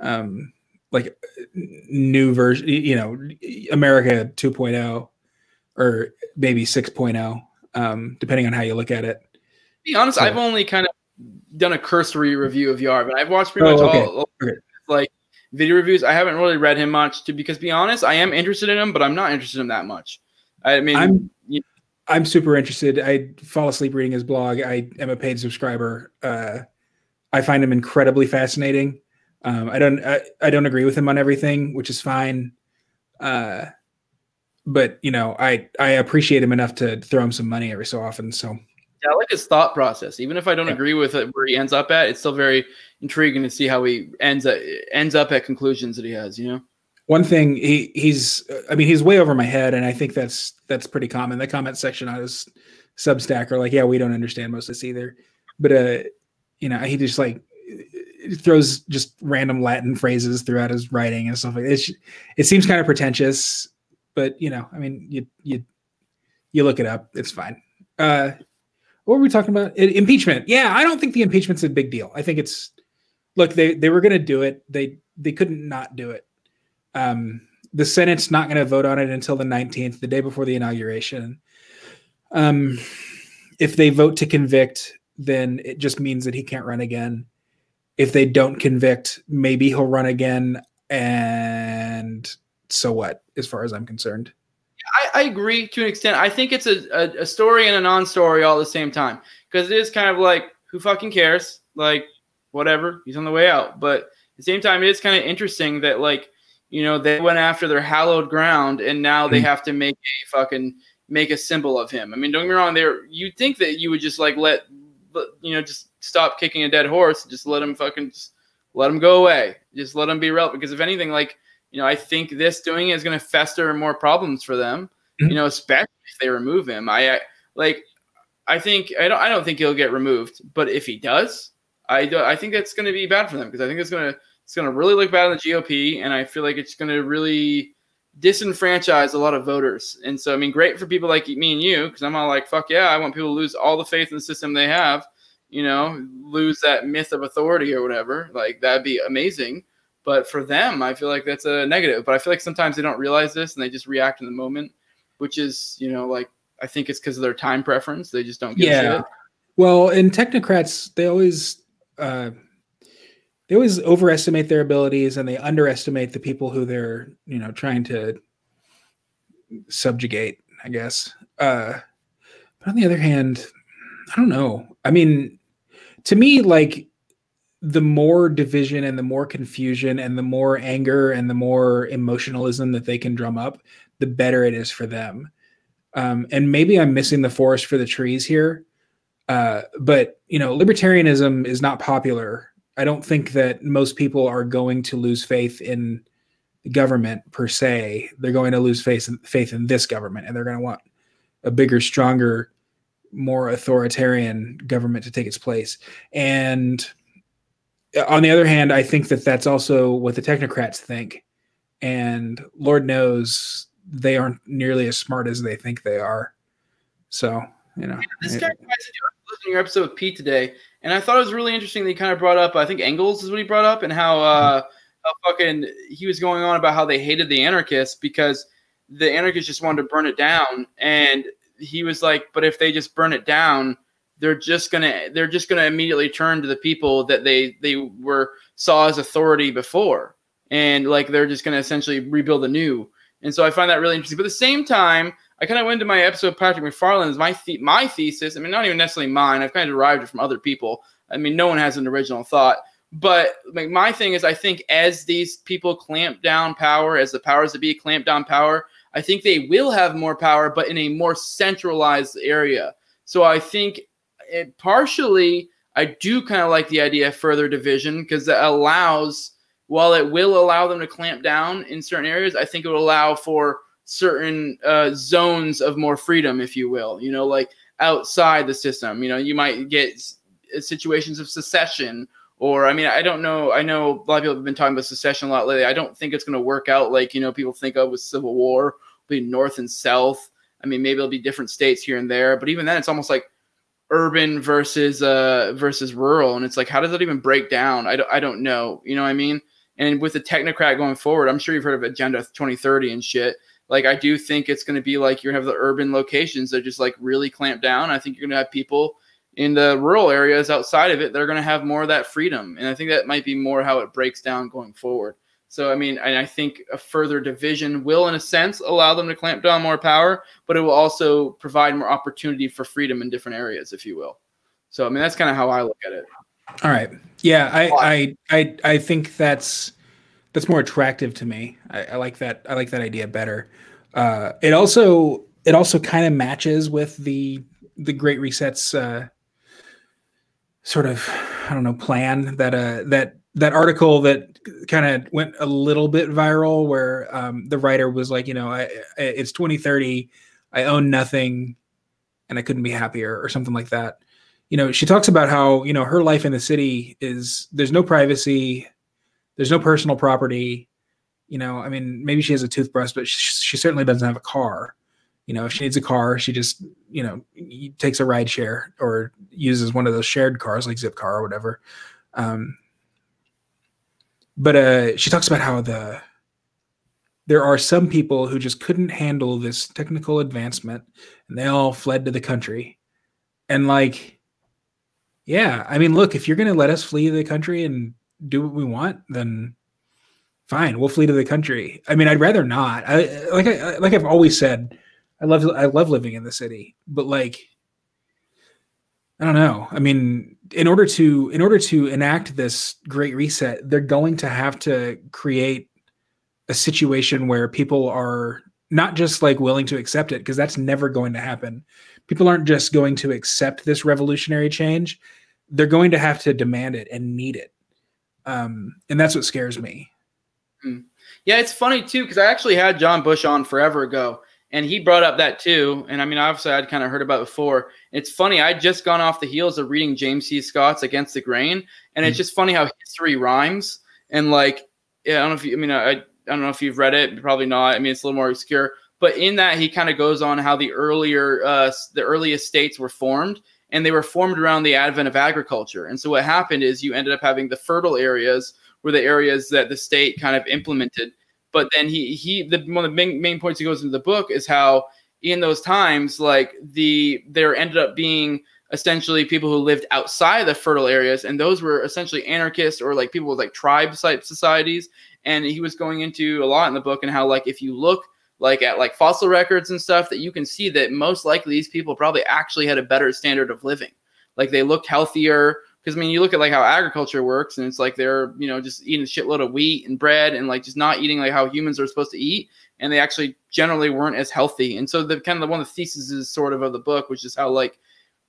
um, like new version, you know, America 2.0 or maybe 6.0, um, depending on how you look at it be honest, I've only kind of done a cursory review of Yar, but I've watched pretty oh, much okay. all, all okay. like video reviews. I haven't really read him much to because be honest, I am interested in him, but I'm not interested in him that much. I mean, I'm you I'm super interested. I fall asleep reading his blog. I am a paid subscriber. Uh, I find him incredibly fascinating. Um, I don't I, I, don't agree with him on everything, which is fine. Uh, but you know, I I appreciate him enough to throw him some money every so often. So I like his thought process. Even if I don't yeah. agree with it where he ends up at, it's still very intriguing to see how he ends up ends up at conclusions that he has. You know. One thing he he's I mean he's way over my head, and I think that's that's pretty common. The comment section on his Substack are like, yeah, we don't understand most of this either. But uh, you know, he just like throws just random Latin phrases throughout his writing and stuff like that. It, it seems kind of pretentious, but you know, I mean, you you you look it up, it's fine. Uh, what were we talking about? impeachment. Yeah, I don't think the impeachment's a big deal. I think it's look, they they were going to do it. They they couldn't not do it. Um, the Senate's not going to vote on it until the 19th, the day before the inauguration. Um, if they vote to convict, then it just means that he can't run again. If they don't convict, maybe he'll run again. And so what, as far as I'm concerned? I, I, agree to an extent. I think it's a, a, a story and a non-story all at the same time because it is kind of like who fucking cares? Like whatever, he's on the way out. But at the same time, it is kind of interesting that like you know they went after their hallowed ground and now they hmm. have to make a fucking make a symbol of him. I mean, don't get me wrong. There, you'd think that you would just like let you know just stop kicking a dead horse, just let him fucking just let him go away, just let him be relevant. Because if anything, like you know, I think this doing it is going to fester more problems for them. Mm-hmm. You know, especially if they remove him. I, I like. I think I don't. I don't think he'll get removed. But if he does, I do, I think that's going to be bad for them because I think it's going to it's going to really look bad on the GOP, and I feel like it's going to really disenfranchise a lot of voters. And so, I mean, great for people like me and you because I'm all like, fuck yeah, I want people to lose all the faith in the system they have. You know, lose that myth of authority or whatever. Like that'd be amazing. But for them, I feel like that's a negative. But I feel like sometimes they don't realize this and they just react in the moment, which is, you know, like I think it's because of their time preference. They just don't get yeah. Shit. Well, and technocrats, they always uh, they always overestimate their abilities and they underestimate the people who they're, you know, trying to subjugate, I guess. Uh, but on the other hand, I don't know. I mean, to me, like the more division and the more confusion and the more anger and the more emotionalism that they can drum up, the better it is for them. Um, and maybe I'm missing the forest for the trees here. Uh, but you know, libertarianism is not popular. I don't think that most people are going to lose faith in government per se. They're going to lose faith in, faith in this government, and they're going to want a bigger, stronger, more authoritarian government to take its place. And on the other hand, I think that that's also what the technocrats think, and Lord knows they aren't nearly as smart as they think they are. So you know, this guy do. listening to your episode with Pete today, and I thought it was really interesting that he kind of brought up. I think Engels is what he brought up, and how uh, how fucking he was going on about how they hated the anarchists because the anarchists just wanted to burn it down, and he was like, but if they just burn it down, they're just gonna they're just gonna immediately turn to the people that they they were saw as authority before, and like they're just gonna essentially rebuild anew. And so I find that really interesting. But at the same time, I kind of went into my episode of Patrick McFarland's my the- my thesis. I mean, not even necessarily mine. I've kind of derived it from other people. I mean, no one has an original thought. But like, my thing is, I think as these people clamp down power, as the powers that be clamp down power, I think they will have more power, but in a more centralized area. So I think it, partially, I do kind of like the idea of further division because that allows, while it will allow them to clamp down in certain areas, I think it will allow for certain uh, zones of more freedom, if you will. You know, like outside the system. You know, you might get s- situations of secession or I mean, I don't know. I know a lot of people have been talking about secession a lot lately. I don't think it's going to work out like you know people think of with Civil War, be North and South. I mean, maybe it'll be different states here and there, but even then, it's almost like urban versus uh versus rural, and it's like how does that even break down? I don't, I don't know. You know what I mean? And with the technocrat going forward, I'm sure you've heard of Agenda 2030 and shit. Like I do think it's going to be like you're going to have the urban locations that just like really clamp down. I think you're going to have people in the rural areas outside of it, they're going to have more of that freedom. And I think that might be more how it breaks down going forward. So, I mean, and I think a further division will, in a sense, allow them to clamp down more power, but it will also provide more opportunity for freedom in different areas, if you will. So, I mean, that's kind of how I look at it. All right. Yeah, I, I, I, I think that's that's more attractive to me. I, I like that. I like that idea better. Uh, it also it also kind of matches with the the Great Resets uh, sort of I don't know plan that uh that that article that kind of went a little bit viral where um, the writer was like, you know, I, I, it's 2030, I own nothing, and I couldn't be happier, or something like that. You know, she talks about how you know her life in the city is there's no privacy, there's no personal property. You know, I mean, maybe she has a toothbrush, but she, she certainly doesn't have a car. You know, if she needs a car, she just you know takes a ride share or uses one of those shared cars like Zipcar or whatever. Um, but uh, she talks about how the there are some people who just couldn't handle this technical advancement, and they all fled to the country. And like, yeah, I mean, look, if you're gonna let us flee the country and do what we want, then fine, we'll flee to the country. I mean, I'd rather not. I like I like I've always said, I love I love living in the city, but like I don't know. I mean, in order to in order to enact this great reset, they're going to have to create a situation where people are not just like willing to accept it because that's never going to happen. People aren't just going to accept this revolutionary change. They're going to have to demand it and need it. Um, and that's what scares me. Yeah, it's funny too because I actually had John Bush on forever ago, and he brought up that too. And I mean, obviously, I'd kind of heard about it before. It's funny. I'd just gone off the heels of reading James C. Scott's Against the Grain, and it's just funny how history rhymes. And like, yeah, I don't know if you. I mean, I, I don't know if you've read it. Probably not. I mean, it's a little more obscure. But in that, he kind of goes on how the earlier, uh, the earliest states were formed, and they were formed around the advent of agriculture. And so what happened is you ended up having the fertile areas were the areas that the state kind of implemented. But then he he the one of the main, main points he goes into the book is how in those times like the there ended up being essentially people who lived outside the fertile areas and those were essentially anarchists or like people with like tribe type societies. And he was going into a lot in the book and how like if you look like at like fossil records and stuff that you can see that most likely these people probably actually had a better standard of living. Like they looked healthier because I mean, you look at like how agriculture works, and it's like they're you know just eating a shitload of wheat and bread, and like just not eating like how humans are supposed to eat, and they actually generally weren't as healthy. And so the kind of the, one of the theses is sort of of the book, which is how like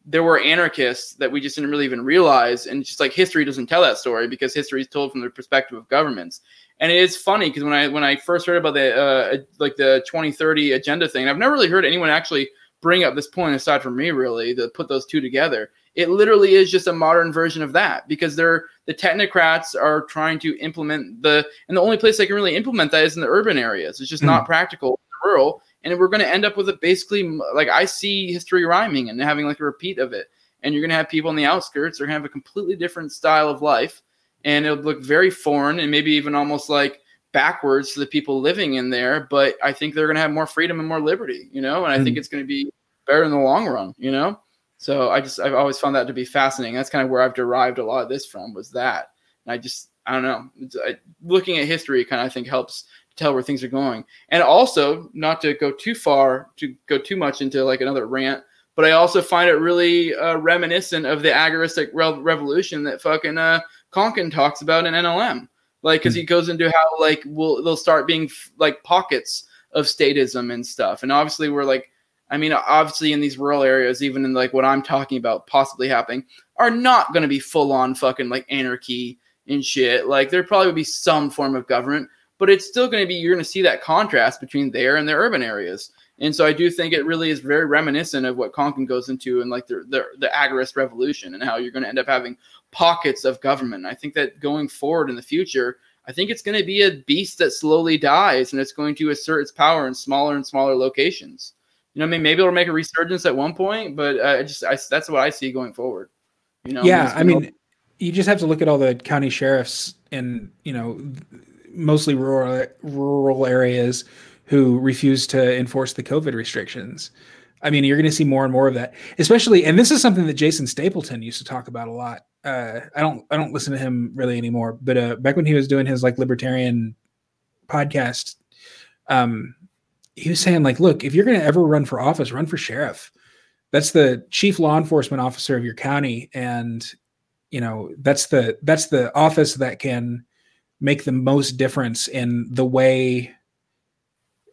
there were anarchists that we just didn't really even realize, and just like history doesn't tell that story because history is told from the perspective of governments. And it is funny because when I when I first heard about the uh, like the 2030 agenda thing, I've never really heard anyone actually bring up this point aside from me really to put those two together it literally is just a modern version of that because they're the technocrats are trying to implement the and the only place they can really implement that is in the urban areas. It's just not practical in the rural. And we're going to end up with it basically like i see history rhyming and having like a repeat of it. And you're going to have people in the outskirts are going to have a completely different style of life. And it'll look very foreign and maybe even almost like backwards to the people living in there. But i think they're going to have more freedom and more liberty you know? And i mm-hmm. think it's going to be better in the long run you know so i just i've always found that to be fascinating. That's kind of where i've derived a lot of this from was that. And i just i don't know. I, looking at history kind of i think helps tell where things are going. And also not to go too far to go too much into like another rant but I also find it really uh, reminiscent of the agoristic re- revolution that fucking uh, Konkin talks about in NLM. Like, because he goes into how like will they'll start being f- like pockets of statism and stuff, and obviously we're like, I mean, obviously in these rural areas, even in like what I'm talking about possibly happening, are not going to be full on fucking like anarchy and shit. Like, there probably would be some form of government, but it's still going to be you're going to see that contrast between there and the urban areas. And so I do think it really is very reminiscent of what Konkin goes into and like the, the, the agorist revolution and how you're going to end up having pockets of government. I think that going forward in the future, I think it's going to be a beast that slowly dies and it's going to assert its power in smaller and smaller locations. You know, I mean, maybe it'll make a resurgence at one point, but uh, I just I, that's what I see going forward. You know, yeah, I mean, you just have to look at all the county sheriffs in you know mostly rural rural areas who refuse to enforce the COVID restrictions. I mean, you're going to see more and more of that, especially, and this is something that Jason Stapleton used to talk about a lot. Uh, I don't, I don't listen to him really anymore, but uh, back when he was doing his like libertarian podcast, um, he was saying like, look, if you're going to ever run for office, run for sheriff. That's the chief law enforcement officer of your county, and you know that's the that's the office that can make the most difference in the way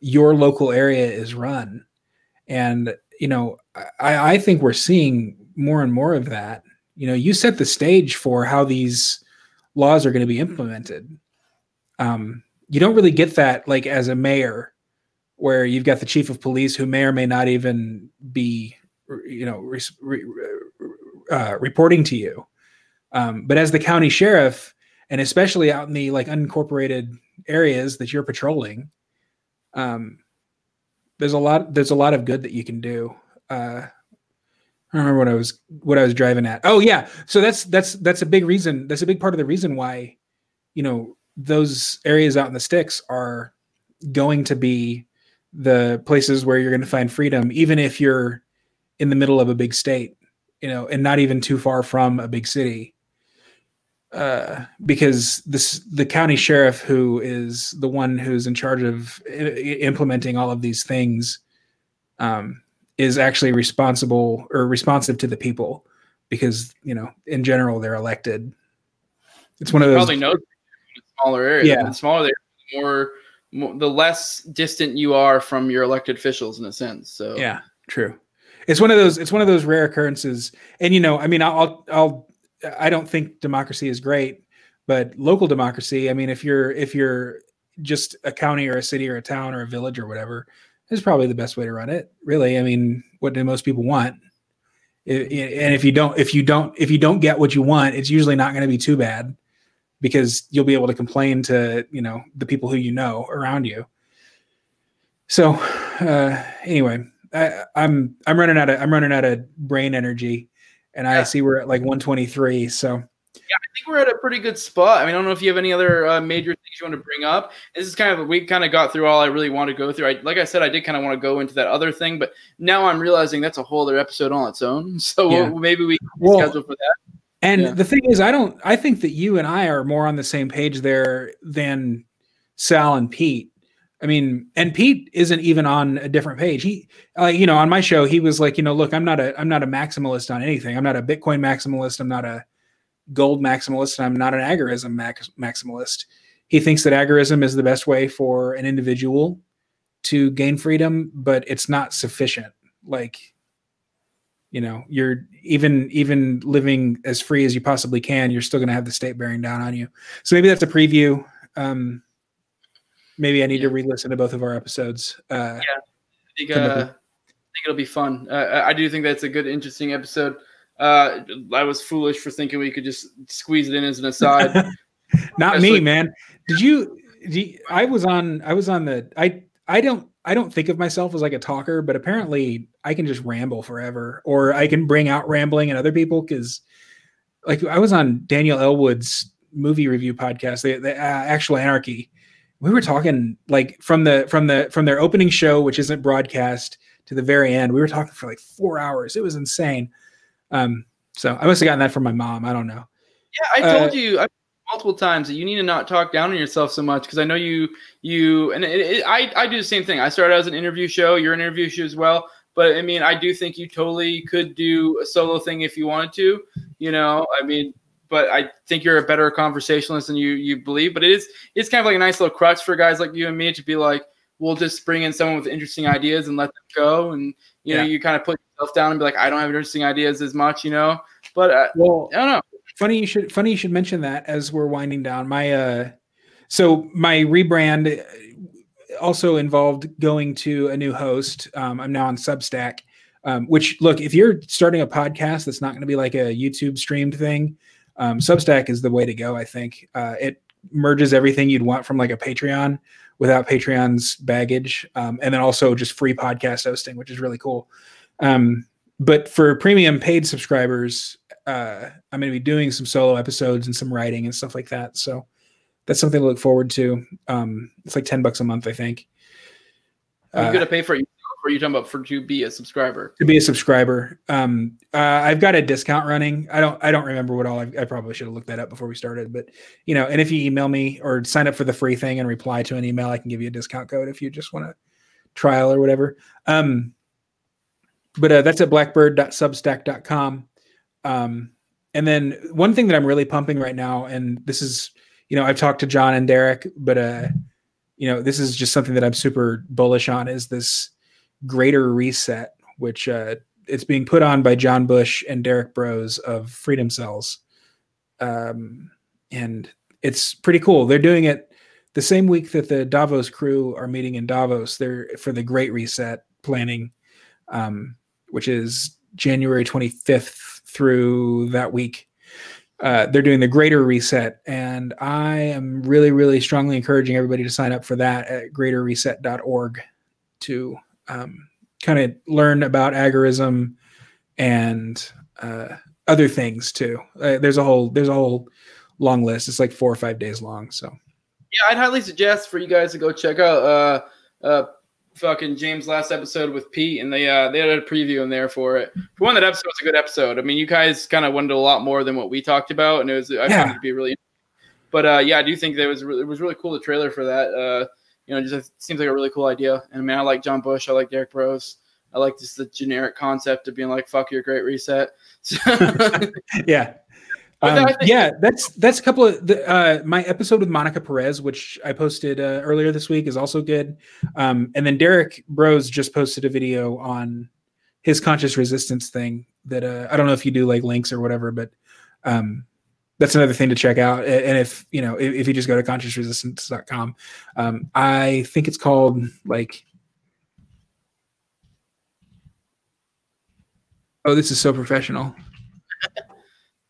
your local area is run. And, you know, I, I think we're seeing more and more of that. You know, you set the stage for how these laws are going to be implemented. Um, you don't really get that like as a mayor where you've got the chief of police who may or may not even be you know re, re, uh, reporting to you um, but as the county sheriff and especially out in the like unincorporated areas that you're patrolling um, there's a lot there's a lot of good that you can do. Uh, I don't remember what I was what I was driving at. Oh yeah, so that's that's that's a big reason. That's a big part of the reason why, you know, those areas out in the sticks are going to be the places where you're going to find freedom, even if you're in the middle of a big state, you know, and not even too far from a big city. Uh, because this the county sheriff who is the one who's in charge of I- implementing all of these things um, is actually responsible or responsive to the people because you know in general they're elected. It's one of those probably know smaller area. Yeah, the smaller the more, more the less distant you are from your elected officials in a sense. So yeah, true. It's one of those. It's one of those rare occurrences, and you know, I mean, I'll I'll I don't think democracy is great, but local democracy. I mean, if you're if you're just a county or a city or a town or a village or whatever, is probably the best way to run it. Really, I mean, what do most people want? and if you don't, if you don't, if you don't get what you want, it's usually not going to be too bad because you'll be able to complain to you know the people who you know around you. So uh, anyway, I, I'm I'm running out of I'm running out of brain energy and yeah. I see we're at like 123. So yeah, I think we're at a pretty good spot. I mean, I don't know if you have any other uh, major things you want to bring up. This is kind of we kind of got through all I really want to go through. I, like I said, I did kind of want to go into that other thing, but now I'm realizing that's a whole other episode on its own. So yeah. we'll, maybe we well, schedule for that. And yeah. the thing is, I don't. I think that you and I are more on the same page there than Sal and Pete. I mean, and Pete isn't even on a different page. He, uh, you know, on my show, he was like, you know, look, I'm not a, I'm not a maximalist on anything. I'm not a Bitcoin maximalist. I'm not a gold maximalist. And I'm not an agorism max, maximalist. He thinks that agorism is the best way for an individual to gain freedom, but it's not sufficient. Like, you know, you're even even living as free as you possibly can. You're still going to have the state bearing down on you. So maybe that's a preview. Um, maybe I need yeah. to re-listen to both of our episodes. Uh, yeah, I think, uh, I think it'll be fun. Uh, I do think that's a good, interesting episode. Uh, I was foolish for thinking we could just squeeze it in as an aside. Not me, man. Did you, did you? I was on. I was on the. I. I don't. I don't think of myself as like a talker, but apparently I can just ramble forever, or I can bring out rambling in other people because, like, I was on Daniel Elwood's movie review podcast, the, the uh, Actual Anarchy. We were talking like from the from the from their opening show, which isn't broadcast, to the very end. We were talking for like four hours. It was insane. Um, so I must have gotten that from my mom. I don't know. Yeah, I told uh, you. I multiple times that you need to not talk down on yourself so much because I know you you and it, it, I I do the same thing. I started as an interview show. You're an interview show as well. But I mean, I do think you totally could do a solo thing if you wanted to. You know, I mean, but I think you're a better conversationalist than you you believe. But it is it's kind of like a nice little crutch for guys like you and me to be like, we'll just bring in someone with interesting ideas and let them go. And you know, you kind of put yourself down and be like, I don't have interesting ideas as much, you know. But uh, well, I don't know funny you should funny you should mention that as we're winding down. My uh so my rebrand also involved going to a new host. Um, I'm now on Substack. Um, which look, if you're starting a podcast that's not going to be like a YouTube streamed thing, um, Substack is the way to go. I think uh, it merges everything you'd want from like a Patreon without Patreon's baggage, um, and then also just free podcast hosting, which is really cool. Um, but for premium paid subscribers, uh, I'm going to be doing some solo episodes and some writing and stuff like that. So that's something to look forward to. Um, it's like 10 bucks a month, I think. Are you uh, going to pay for it? Or are you talking about for to be a subscriber? To be a subscriber. Um, uh, I've got a discount running. I don't, I don't remember what all I, I probably should have looked that up before we started, but you know, and if you email me or sign up for the free thing and reply to an email, I can give you a discount code if you just want to trial or whatever. Um, but uh, that's at blackbird.substack.com. Um, and then one thing that I'm really pumping right now, and this is, you know, I've talked to John and Derrick, but uh, you know, this is just something that I'm super bullish on is this greater reset, which uh, it's being put on by John Bush and Derrick Broze of Freedom Cells. Um, and it's pretty cool. They're doing it the same week that the Davos crew are meeting in Davos. They're for the Great Reset planning, um, which is January 25th through that week. Uh, they're doing the greater reset, and I am really, really strongly encouraging everybody to sign up for that at greaterreset.org to um, kind of learn about agorism and uh, other things too. Uh, there's a whole there's a whole long list. It's like four or five days long. So yeah, I'd highly suggest for you guys to go check out uh, uh, fucking James last episode with Pete, and they uh they had a preview in there for it. For one, that episode was a good episode. I mean, you guys kind of wanted a lot more than what we talked about, and it was I yeah. found it to be really. But uh, yeah, I do think that was really, it was really cool the trailer for that. Uh, you know, just seems like a really cool idea. And I mean, I like John Bush, I like Derrick Broze. I like just the generic concept of being like "fuck your great reset." yeah, um, yeah, that's that's a couple of the, uh, my episode with Monica Perez, which I posted uh, earlier this week, is also good. Um, and then Derrick Broze just posted a video on his conscious resistance thing that uh, I don't know if you do like links or whatever, but um, that's another thing to check out. And if you know, if, if you just go to consciousresistance.com, um, I think it's called like. Oh, this is so professional.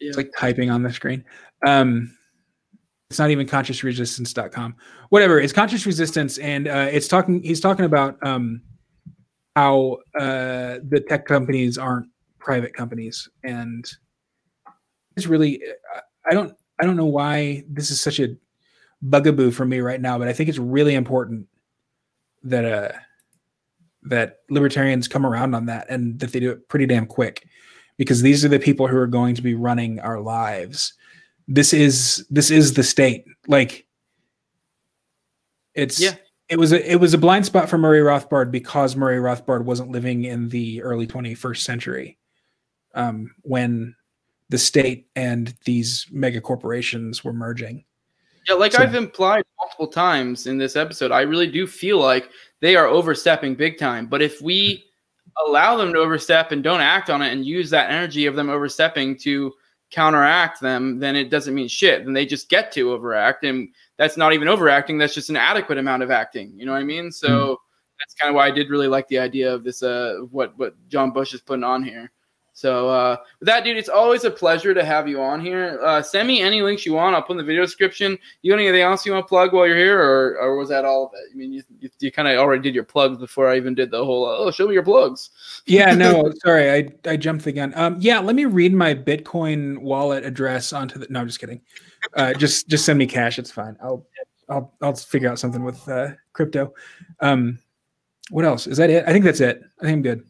It's like typing on the screen. Um, it's not even consciousresistance.com. Whatever. It's conscious resistance, and uh, it's talking. He's talking about um, how uh, the tech companies aren't private companies, and it's really. I don't. I don't know why this is such a bugaboo for me right now, but I think it's really important that uh that libertarians come around on that and that they do it pretty damn quick because these are the people who are going to be running our lives. This is this is the state. Like it's yeah. It was a it was a blind spot for Murray Rothbard because Murray Rothbard wasn't living in the early 21st century um, when the state and these mega corporations were merging. Yeah, like so, I've implied multiple times in this episode, I really do feel like they are overstepping big time. But if we allow them to overstep and don't act on it and use that energy of them overstepping to counteract them, then it doesn't mean shit. Then they just get to overact. And that's not even overacting. That's just an adequate amount of acting. You know what I mean? So mm-hmm. that's kind of why I did really like the idea of this, uh, what, what John Bush is putting on here. So uh, with that, dude, it's always a pleasure to have you on here. Uh, send me any links you want. I'll put in the video description. You got anything else you want to plug while you're here, or, or was that all of it? I mean, you, you, you kind of already did your plugs before I even did the whole. Oh, show me your plugs. yeah, no, sorry, I I jumped the gun. Um, yeah, let me read my Bitcoin wallet address onto the. No, I'm just kidding. Uh, just just send me cash. It's fine. I'll I'll I'll figure out something with uh, crypto. Um, what else? Is that it? I think that's it. I think I'm good.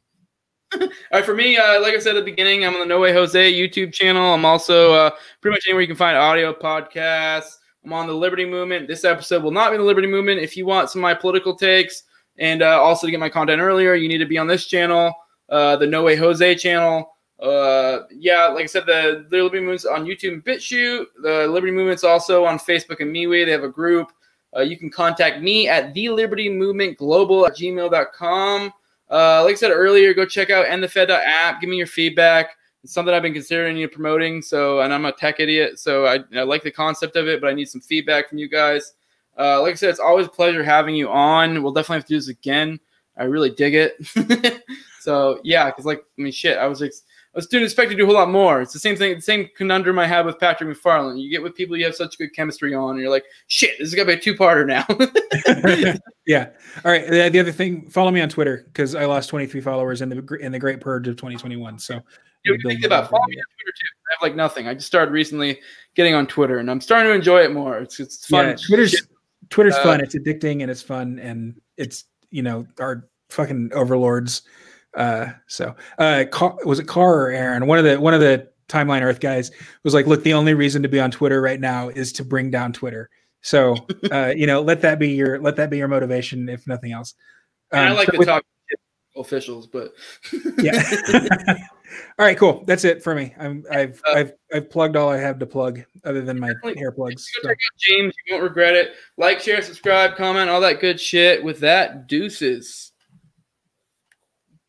All right, for me, uh, like I said at the beginning, I'm on the No Way Jose YouTube channel. I'm also uh, pretty much anywhere you can find audio podcasts. I'm on the Liberty Movement. This episode will not be the Liberty Movement. If you want some of my political takes and uh, also to get my content earlier, you need to be on this channel, uh, the No Way Jose channel. Uh, yeah, like I said, the, Liberty Movement's on YouTube and BitChute. The Liberty Movement's also on Facebook and MeWe. They have a group. Uh, you can contact me at the Liberty Movement Global at gmail.com. Uh, like I said earlier, go check out endthefed app. Give me your feedback. It's something I've been considering you know, promoting. So, and I'm a tech idiot, so I, I like the concept of it, but I need some feedback from you guys. Uh, like I said, it's always a pleasure having you on. We'll definitely have to do this again. I really dig it. so yeah, because like I mean, shit, I was like, I was didn't to do a whole lot more. It's the same thing, the same conundrum I had with Patrick McFarland. You get with people you have such good chemistry on, and you're like, shit, this is gonna be a two-parter now. yeah. All right. The, the, other thing, follow me on Twitter because I lost 23 followers in the in the Great Purge of 2021. So. You think about follow me on Twitter too. I have like nothing. I just started recently getting on Twitter, and I'm starting to enjoy it more. It's it's fun. Yeah, Twitter's shit. Twitter's uh, fun. It's addicting and it's fun and it's you know our fucking overlords uh, so uh, Car, was it Carr or Aaron? One of the one of the Timeline Earth guys was like, "Look, the only reason to be on Twitter right now is to bring down Twitter." So uh, you know, let that be your let that be your motivation, if nothing else. Um, I like so to with, talk officials, but yeah. all right, cool. That's it for me. I'm I've uh, I've I've plugged all I have to plug other than my hair plugs. So. James, you won't regret it. Like, share, subscribe, comment, all that good shit. With that, deuces.